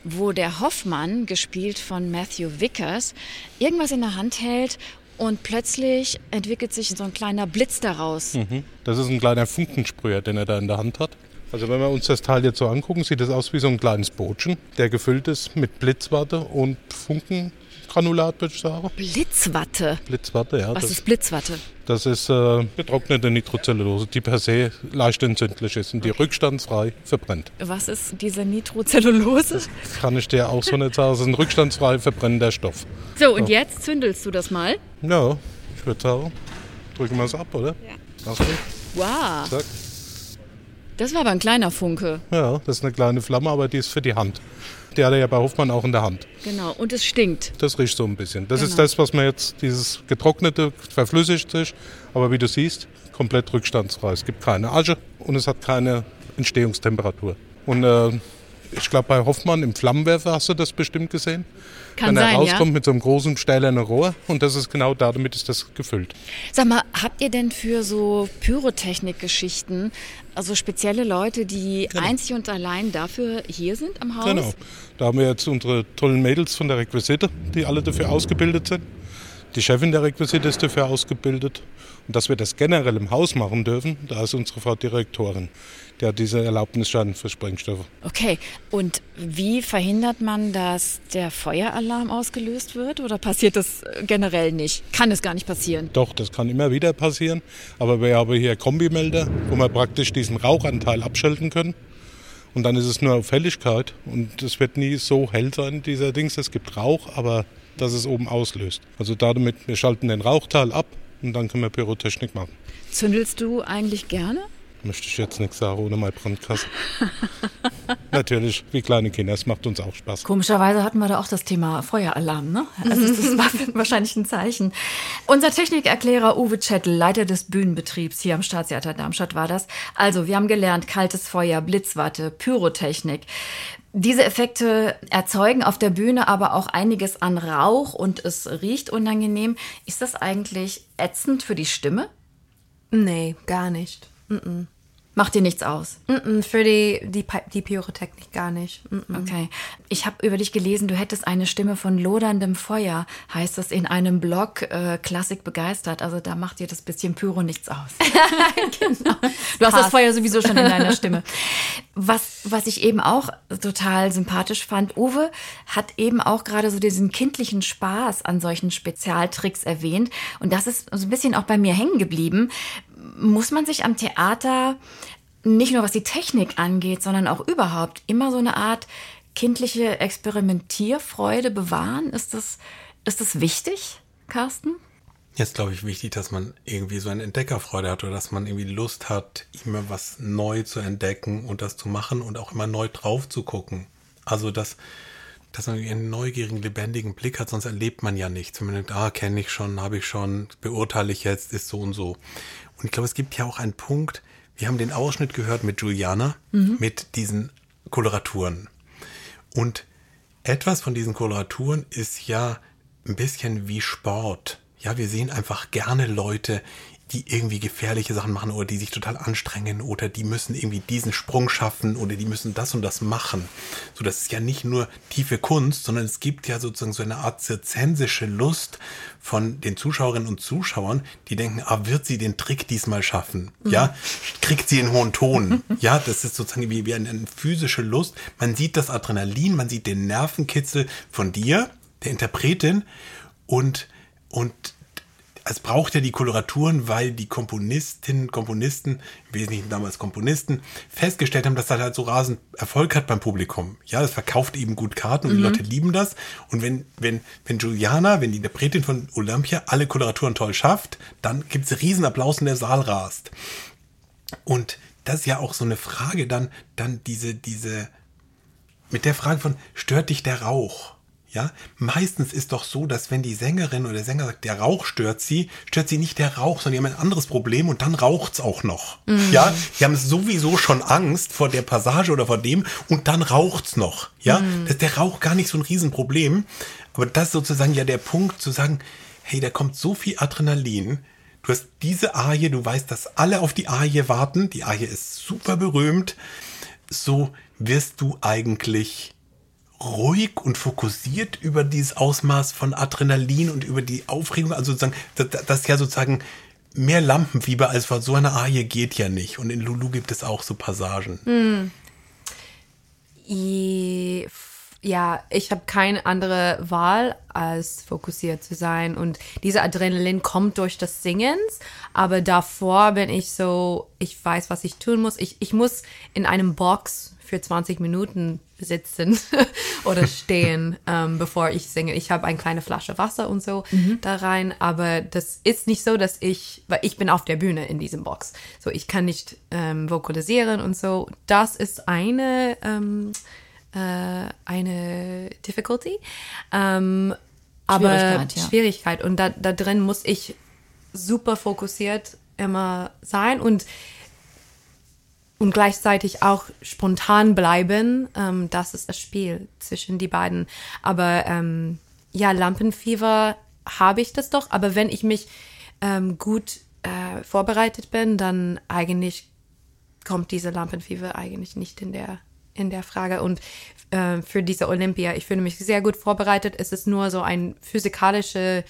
wo der Hoffmann, gespielt von Matthew Vickers, irgendwas in der Hand hält und plötzlich entwickelt sich so ein kleiner Blitz daraus. Mhm. Das ist ein kleiner Funkensprüher, den er da in der Hand hat. Also wenn wir uns das Teil jetzt so angucken, sieht das aus wie so ein kleines Bootchen, der gefüllt ist mit Blitzwatte und Funkengranulat, würde ich sagen. Blitzwatte. Blitzwatte, ja. Was das, ist Blitzwatte? das ist äh, getrocknete Nitrocellulose, die per se leicht entzündlich ist und die rückstandsfrei verbrennt. Was ist diese Nitrocellulose? Kann ich dir auch so nicht sagen. Es ist ein rückstandsfrei verbrennender Stoff. So, und jetzt zündelst du das mal. Ja, ich würde sagen, drücken wir es ab, oder? Ja. Machst du? Wow, Zack. das war aber ein kleiner Funke. Ja, das ist eine kleine Flamme, aber die ist für die Hand. Die hat er ja bei Hoffmann auch in der Hand. Genau, und es stinkt. Das riecht so ein bisschen. Das ist Genau. das, was man jetzt, dieses getrocknete, verflüssigt sich. Aber wie du siehst, komplett rückstandsfrei. Es gibt keine Asche und es hat keine Entstehungstemperatur. Und äh, ich glaube, bei Hoffmann im Flammenwerfer hast du das bestimmt gesehen. Kann Wenn er sein, rauskommt ja. mit so einem großen stählernen Rohr und das ist genau da, damit ist das gefüllt. Sag mal, habt ihr denn für so Pyrotechnik-Geschichten also spezielle Leute, die einzig und allein dafür hier sind am Haus? Genau. Da haben wir jetzt unsere tollen Mädels von der Requisite, die alle dafür ausgebildet sind. Die Chefin der Requisite ist dafür ausgebildet. Und dass wir das generell im Haus machen dürfen, da ist unsere Frau Direktorin. Hat diese Erlaubnisschein für Sprengstoffe. Okay, und wie verhindert man, dass der Feueralarm ausgelöst wird oder passiert das äh, generell nicht? Kann es gar nicht passieren? Doch, das kann immer wieder passieren. Aber wir haben hier Kombimelder, wo wir praktisch diesen Rauchanteil abschalten können. Und dann ist es nur auf Helligkeit. Und es wird nie so hell sein, dieser Dings. Es gibt Rauch, aber dass es oben auslöst. Also damit, wir schalten den Rauchteil ab und dann können wir Pyrotechnik machen. Zündelst du eigentlich gerne? Möchte ich jetzt nichts sagen ohne meine Brandkasse. Natürlich, wie kleine Kinder, es macht uns auch Spaß. Komischerweise hatten wir da auch das Thema Feueralarm, ne? Also das war wahrscheinlich ein Zeichen. Unser Technikerklärer Uwe Chettel, Leiter des Bühnenbetriebs hier am Staatstheater Darmstadt war das. Also, wir haben gelernt, kaltes Feuer, Blitzwatte, Pyrotechnik. Diese Effekte erzeugen auf der Bühne aber auch einiges an Rauch und es riecht unangenehm. Ist das eigentlich ätzend für die Stimme? Nee, gar nicht. Macht dir nichts aus? Mm-mm, für die, die, die Pyrotechnik gar nicht. Mm-mm. Okay. Ich habe über dich gelesen, du hättest eine Stimme von loderndem Feuer, heißt es in einem Blog äh, Klassik begeistert. Also da macht dir das bisschen Pyro nichts aus. genau. Du hast das. Feuer sowieso schon in deiner Stimme. Was, was ich eben auch total sympathisch fand, Uwe hat eben auch gerade so diesen kindlichen Spaß an solchen Spezialtricks erwähnt. Und das ist so ein bisschen auch bei mir hängen geblieben. Muss man sich am Theater nicht nur was die Technik angeht, sondern auch überhaupt immer so eine Art kindliche Experimentierfreude bewahren? Ist das, ist das wichtig, Carsten? Jetzt glaube ich wichtig, dass man irgendwie so eine Entdeckerfreude hat oder dass man irgendwie Lust hat, immer was neu zu entdecken und das zu machen und auch immer neu drauf zu gucken. Also dass, dass man einen neugierigen, lebendigen Blick hat, sonst erlebt man ja nichts. Wenn man denkt, ah, kenne ich schon, habe ich schon, beurteile ich jetzt, ist so und so. Und ich glaube, es gibt ja auch einen Punkt, wir haben den Ausschnitt gehört mit Juliana, mit diesen Koloraturen. Und etwas von diesen Koloraturen ist ja ein bisschen wie Sport. Ja, wir sehen einfach gerne Leute, die irgendwie gefährliche Sachen machen oder die sich total anstrengen oder die müssen irgendwie diesen Sprung schaffen oder die müssen das und das machen. So, das ist ja nicht nur tiefe Kunst, sondern es gibt ja sozusagen so eine Art zirzensische Lust von den Zuschauerinnen und Zuschauern, die denken, ah, wird sie den Trick diesmal schaffen? Ja, kriegt sie einen hohen Ton? Ja, das ist sozusagen wie, wie eine, eine physische Lust. Man sieht das Adrenalin, man sieht den Nervenkitzel von dir, der Interpretin und, und es braucht ja die Koloraturen, weil die Komponistinnen, Komponisten, im Wesentlichen damals Komponisten, festgestellt haben, dass das halt so rasend Erfolg hat beim Publikum. Ja, das verkauft eben gut Karten und die Leute lieben das. Und wenn, wenn, wenn Juliana, wenn die Interpretin von Olympia alle Koloraturen toll schafft, dann gibt's Riesenapplaus und der Saal rast. Und das ist ja auch so eine Frage dann, dann diese, diese, mit der Frage von, stört dich der Rauch? Ja, meistens ist doch so, dass wenn die Sängerin oder der Sänger sagt, der Rauch stört sie, stört sie nicht der Rauch, sondern die haben ein anderes Problem und dann raucht's auch noch. Ja, die haben sowieso schon Angst vor der Passage oder vor dem und dann raucht's noch. Ja, das ist der Rauch gar nicht so ein Riesenproblem. Aber das ist sozusagen ja der Punkt zu sagen, hey, da kommt so viel Adrenalin. Du hast diese Arie, du weißt, dass alle auf die Arie warten. Die Arie ist super berühmt. So wirst du eigentlich ruhig und fokussiert über dieses Ausmaß von Adrenalin und über die Aufregung. Also sozusagen, das, das ja sozusagen mehr Lampenfieber als vor so einer Arie geht ja nicht. Und in Lulu gibt es auch so Passagen. I- Ja, ich habe keine andere Wahl, als fokussiert zu sein. Und dieser Adrenalin kommt durch das Singen, aber davor bin ich so, ich weiß, was ich tun muss. Ich, ich muss in einem Box für 20 Minuten sitzen oder stehen, ähm, bevor ich singe. Ich habe eine kleine Flasche Wasser und so da rein, aber das ist nicht so, dass ich, weil ich bin auf der Bühne in diesem Box. So, ich kann nicht ähm, vokalisieren und so. Das ist eine ähm, äh, eine Difficulty. Ähm, aber Schwierigkeit, ja. Schwierigkeit. Und da, da drin muss ich super fokussiert immer sein und, und gleichzeitig auch spontan bleiben. Ähm, das ist das Spiel zwischen die beiden. Aber ähm, ja, Lampenfieber habe ich das doch. Aber wenn ich mich ähm, gut äh, vorbereitet bin, dann eigentlich kommt diese Lampenfieber eigentlich nicht in der in der Frage und äh, für diese Olympia, ich fühle mich sehr gut vorbereitet. Es ist nur so ein physikalisches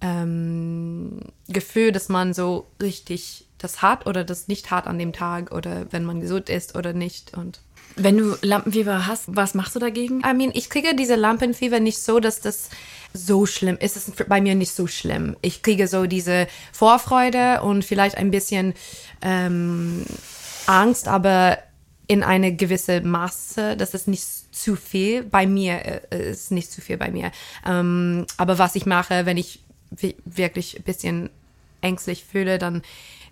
ähm, Gefühl, dass man so richtig das hat oder das nicht hat an dem Tag oder wenn man gesund ist oder nicht und Wenn du Lampenfieber hast, was machst du dagegen? I mean, ich kriege diese Lampenfieber nicht so, dass das so schlimm ist. Es ist bei mir nicht so schlimm. Ich kriege so diese Vorfreude und vielleicht ein bisschen ähm, Angst, aber in eine gewisse Maße. Das ist nicht zu viel. Bei mir äh, ist nicht zu viel bei mir. Ähm, aber was ich mache, wenn ich wi- wirklich ein bisschen ängstlich fühle, dann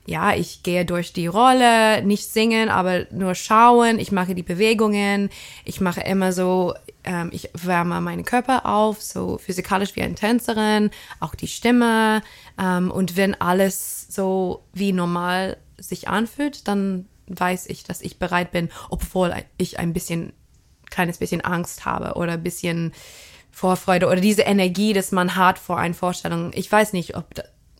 ja, ich gehe durch die Rolle, nicht singen, aber nur schauen. Ich mache die Bewegungen. Ich mache immer so, ähm, ich wärme meinen Körper auf, so physikalisch wie eine Tänzerin, auch die Stimme. Ähm, und wenn alles so wie normal sich anfühlt, dann weiß ich, dass ich bereit bin, obwohl ich ein bisschen, kleines bisschen Angst habe oder ein bisschen Vorfreude oder diese Energie, dass man hat vor einer Vorstellung. Ich weiß nicht, ob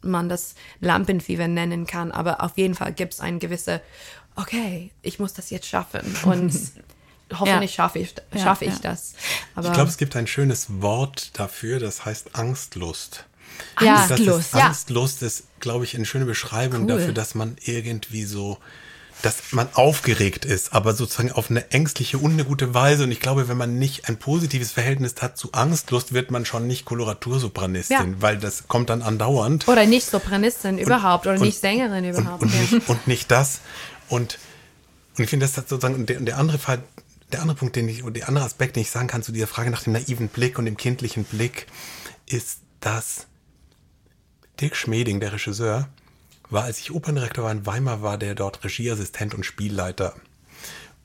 man das Lampenfieber nennen kann, aber auf jeden Fall gibt es ein gewisse, okay, ich muss das jetzt schaffen und hoffentlich schaffe ich, schaffe Ja, ich ja. das. Aber Ich glaube, es gibt ein schönes Wort dafür, das heißt Angstlust. Ja. Das Angstlust. ist, Ja. Angstlust ist, glaube ich, eine schöne Beschreibung Cool. dafür, dass man irgendwie so, dass man aufgeregt ist, aber sozusagen auf eine ängstliche, ungute Weise. Und ich glaube, wenn man nicht ein positives Verhältnis hat zu Angstlust, wird man schon nicht Koloratursopranistin, Ja. weil das kommt dann andauernd. oder nicht Sopranistin überhaupt oder und- nicht Sängerin überhaupt. Und, und, ja. nicht, und nicht das. Und, und ich finde, das hat sozusagen und der, und der andere Fall, der andere Punkt, den ich, oder der andere Aspekt, den ich sagen kann zu dieser Frage nach dem naiven Blick und dem kindlichen Blick, ist, dass Dirk Schmeding, der Regisseur, war, als ich Operndirektor war in Weimar, war der dort Regieassistent und Spielleiter.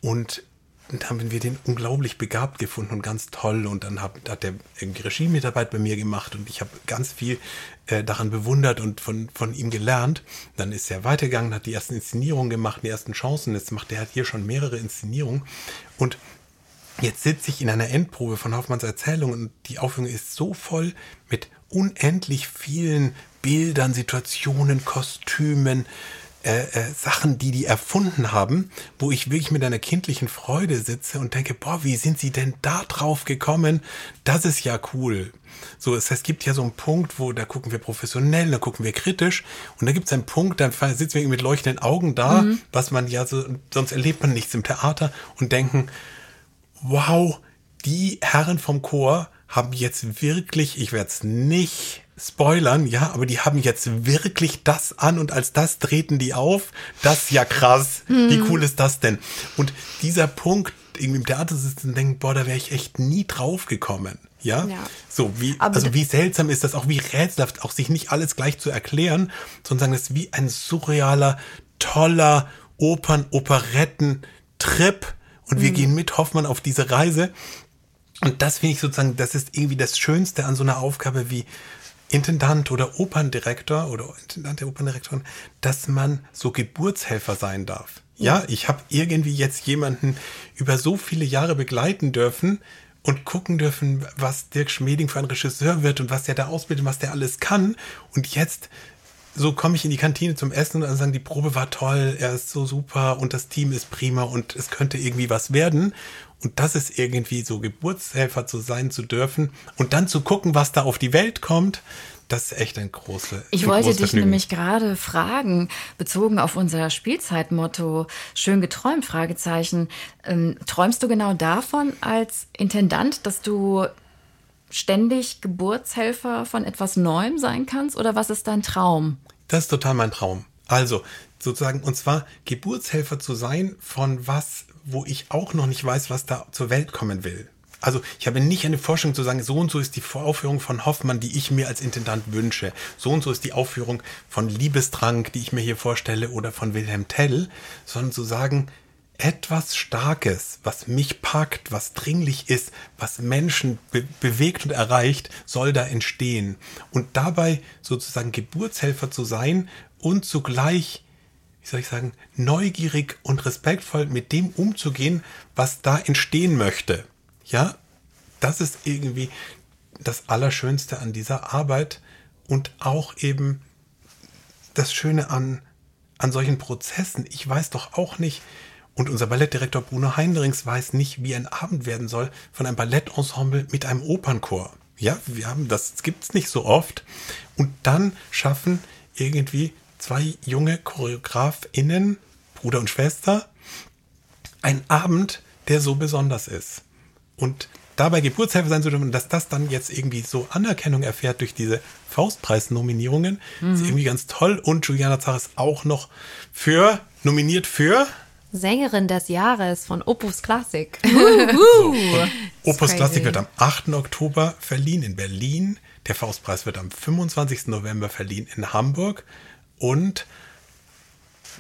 Und da haben wir den unglaublich begabt gefunden und ganz toll. Und dann hab, hat er irgendwie Regiemitarbeit bei mir gemacht und ich habe ganz viel äh, daran bewundert und von, von ihm gelernt. Dann ist er weitergegangen, hat die ersten Inszenierungen gemacht, die ersten Chancen. Jetzt macht er hat hier schon mehrere Inszenierungen. Und Jetzt sitze ich in einer Endprobe von Hoffmanns Erzählung und die Aufführung ist so voll mit unendlich vielen Bildern, Situationen, Kostümen, äh, äh, Sachen, die die erfunden haben, wo ich wirklich mit einer kindlichen Freude sitze und denke, boah, wie sind sie denn da drauf gekommen? Das ist ja cool. So, es, es gibt ja so einen Punkt, wo da gucken wir professionell, da gucken wir kritisch und da gibt es einen Punkt, da sitzen wir mit leuchtenden Augen da, was man ja so, sonst erlebt man nichts im Theater und denken, wow, die Herren vom Chor haben jetzt wirklich, ich werde es nicht spoilern, ja, aber die haben jetzt wirklich das an und als das treten die auf. Das ist ja krass. Wie cool ist das denn? Und dieser Punkt, irgendwie im Theater sitzen und denken, boah, da wäre ich echt nie drauf gekommen. Ja? Ja. So, wie, Aber also wie seltsam ist das auch, wie rätselhaft, auch sich nicht alles gleich zu erklären, sondern sagen, das ist wie ein surrealer, toller, Opern, Operetten, Trip und wir gehen mit Hoffmann auf diese Reise. Und das finde ich sozusagen, das ist irgendwie das Schönste an so einer Aufgabe wie Intendant oder Operndirektor oder Intendant der Operndirektorin, dass man so Geburtshelfer sein darf. Ja, ich habe irgendwie jetzt jemanden über so viele Jahre begleiten dürfen und gucken dürfen, was Dirk Schmeding für ein Regisseur wird und was der da ausbildet, was der alles kann. Und jetzt so komme ich in die Kantine zum Essen und dann sagen, die Probe war toll, er ist so super und das Team ist prima und es könnte irgendwie was werden. Und das ist irgendwie so Geburtshelfer zu sein zu dürfen und dann zu gucken, was da auf die Welt kommt. Das ist echt ein großes Ich ein wollte großes dich Vergnügen. nämlich gerade fragen, bezogen auf unser Spielzeitmotto, schön geträumt, Fragezeichen. Ähm, träumst du genau davon als Intendant, dass du ständig Geburtshelfer von etwas Neuem sein kannst? Oder was ist dein Traum? Das ist total mein Traum. Also, sozusagen, und zwar Geburtshelfer zu sein von was, wo ich auch noch nicht weiß, was da zur Welt kommen will. Also, ich habe nicht eine Forschung zu sagen, so und so ist die Aufführung von Hoffmann, die ich mir als Intendant wünsche. So und so ist die Aufführung von Liebestrank, die ich mir hier vorstelle, oder von Wilhelm Tell, sondern zu sagen, etwas Starkes, was mich packt, was dringlich ist, was Menschen be bewegt und erreicht, soll da entstehen. Und dabei sozusagen Geburtshelfer zu sein und zugleich, wie soll ich sagen, neugierig und respektvoll mit dem umzugehen, was da entstehen möchte. Ja, das ist irgendwie das Allerschönste an dieser Arbeit und auch eben das Schöne an, an solchen Prozessen. Ich weiß doch auch nicht, und unser Ballettdirektor Bruno Heinrichs weiß nicht, wie ein Abend werden soll von einem Ballettensemble mit einem Opernchor. Ja, wir haben das gibt's nicht so oft. Und dann schaffen irgendwie zwei junge ChoreografInnen, Bruder und Schwester, einen Abend, der so besonders ist. Und dabei Geburtshelfer sein zu dürfen, dass das dann jetzt irgendwie so Anerkennung erfährt durch diese Faustpreis-Nominierungen, ist irgendwie ganz toll. Und Juliana Zar ist auch noch für, nominiert für Sängerin des Jahres von Opus Classic. Opus crazy. Classic wird am 8. Oktober verliehen in Berlin. Der Faustpreis wird am 25. November verliehen in Hamburg. Und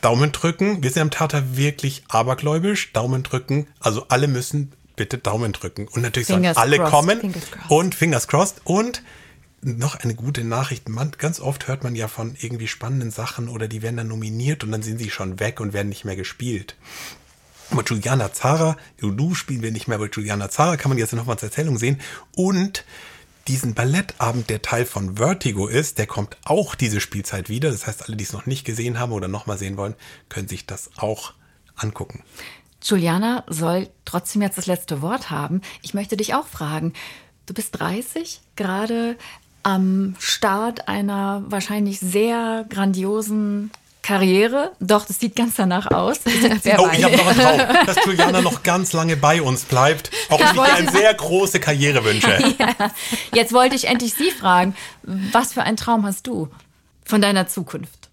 Daumen drücken. Wir sind am Theater wirklich abergläubisch. Daumen drücken. Also alle müssen bitte Daumen drücken. Und natürlich sollen Fingers alle crossed, kommen. fingers. Und Fingers crossed. Und noch eine gute Nachricht. Man, ganz oft hört man ja von irgendwie spannenden Sachen oder die werden dann nominiert und dann sind sie schon weg und werden nicht mehr gespielt. Aber Juliana Zara, Lulu spielen wir nicht mehr, aber Juliana Zara kann man jetzt noch mal als Erzählung sehen. Und diesen Ballettabend, der Teil von Vertigo ist, der kommt auch diese Spielzeit wieder. Das heißt, alle, die es noch nicht gesehen haben oder noch mal sehen wollen, können sich das auch angucken. Juliana soll trotzdem jetzt das letzte Wort haben. Ich möchte dich auch fragen. Du bist 30, gerade am Start einer wahrscheinlich sehr grandiosen Karriere. Doch, das sieht ganz danach aus. Wer Oh, weiß. ich habe noch einen Traum, dass Juliana noch ganz lange bei uns bleibt. Auch wenn ich ihr eine sehr große Karriere wünsche. Jetzt wollte ich endlich Sie fragen, was für einen Traum hast du von deiner Zukunft?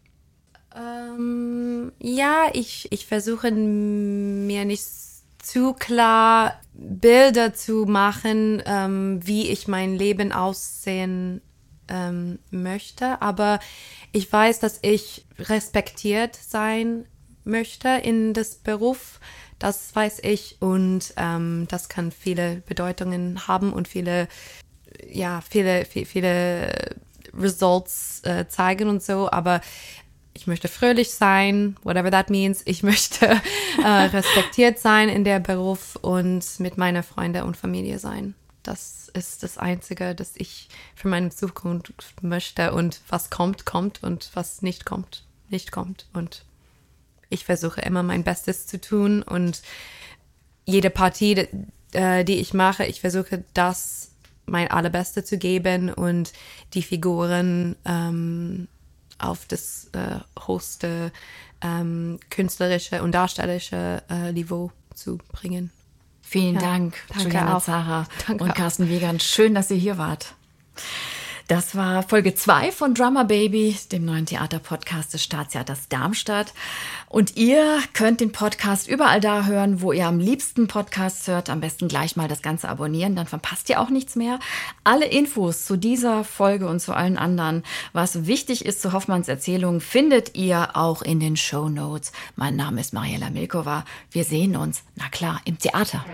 Ähm, ja, ich, ich versuche mir nicht zu klar Bilder zu machen, ähm, wie ich mein Leben aussehen ähm, möchte. Aber ich weiß, dass ich respektiert sein möchte in das Beruf. Das weiß ich und ähm, das kann viele Bedeutungen haben und viele ja, viele, viele, viele Results äh, zeigen und so, aber ich möchte fröhlich sein, whatever that means. Ich möchte äh, respektiert sein in der Beruf und mit meiner Freunde und Familie sein. Das ist das Einzige, das ich für meine Zukunft möchte und was kommt, kommt und was nicht kommt, nicht kommt. Und ich versuche immer mein Bestes zu tun und jede Partie, äh, die ich mache, ich versuche das mein allerbeste zu geben und die Figuren ähm, auf das äh, höchste ähm, künstlerische und darstellerische äh, Niveau zu bringen. Vielen Ja, Dank, danke Juliana auch. Zara Danke und auch. Carsten Wiegand. Schön, dass ihr hier wart. Das war Folge 2 von Drummer Baby, dem neuen Theaterpodcast des Staatstheaters Darmstadt. Und ihr könnt den Podcast überall da hören, wo ihr am liebsten Podcasts hört. Am besten gleich mal das Ganze abonnieren, dann verpasst ihr auch nichts mehr. Alle Infos zu dieser Folge und zu allen anderen, was wichtig ist zu Hoffmanns Erzählung, findet ihr auch in den Show Notes. Mein Name ist Mariella Milkova. Wir sehen uns, na klar, im Theater.